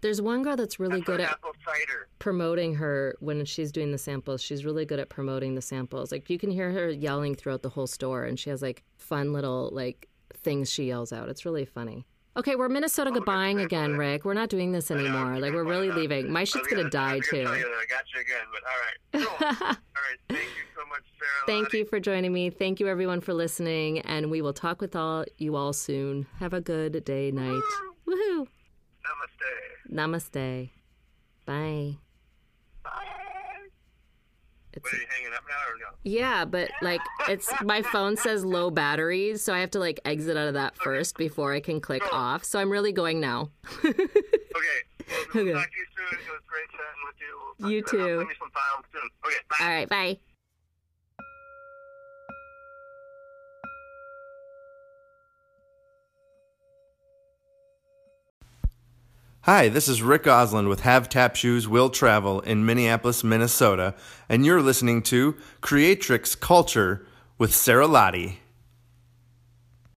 There's one girl that's really good at apple cider. promoting her when she's doing the samples. She's really good at promoting the samples. Like you can hear her yelling throughout the whole store, and she has like fun little like things she yells out. It's really funny. Okay, we're Minnesota goodbying again, Rick. We're not doing this anymore. Like we're really leaving. My shit's gonna- gonna die gonna too. Tell you I got you again, but all right. Cool. all right. Thank you so much, Sara. Thank Lahti. you for joining me. Thank you everyone for listening, and we will talk with all you all soon. Have a good day, night. Woohoo! Namaste. Namaste. Bye. Bye. It's What are you hanging up now or no? Yeah, but like it's my phone says low battery, so I have to like exit out of that first before I can click off. So I'm really going now. Okay. Well, we'll Okay. talk to you soon. It was great chatting with you. We'll You I'll too. Send you some files soon. Okay. Bye. All right, bye. Hi, this is Rick Ausland with Have Tap Shoes Will Travel in Minneapolis, Minnesota, and you're listening to Creatrix Culture with Sara Lahti.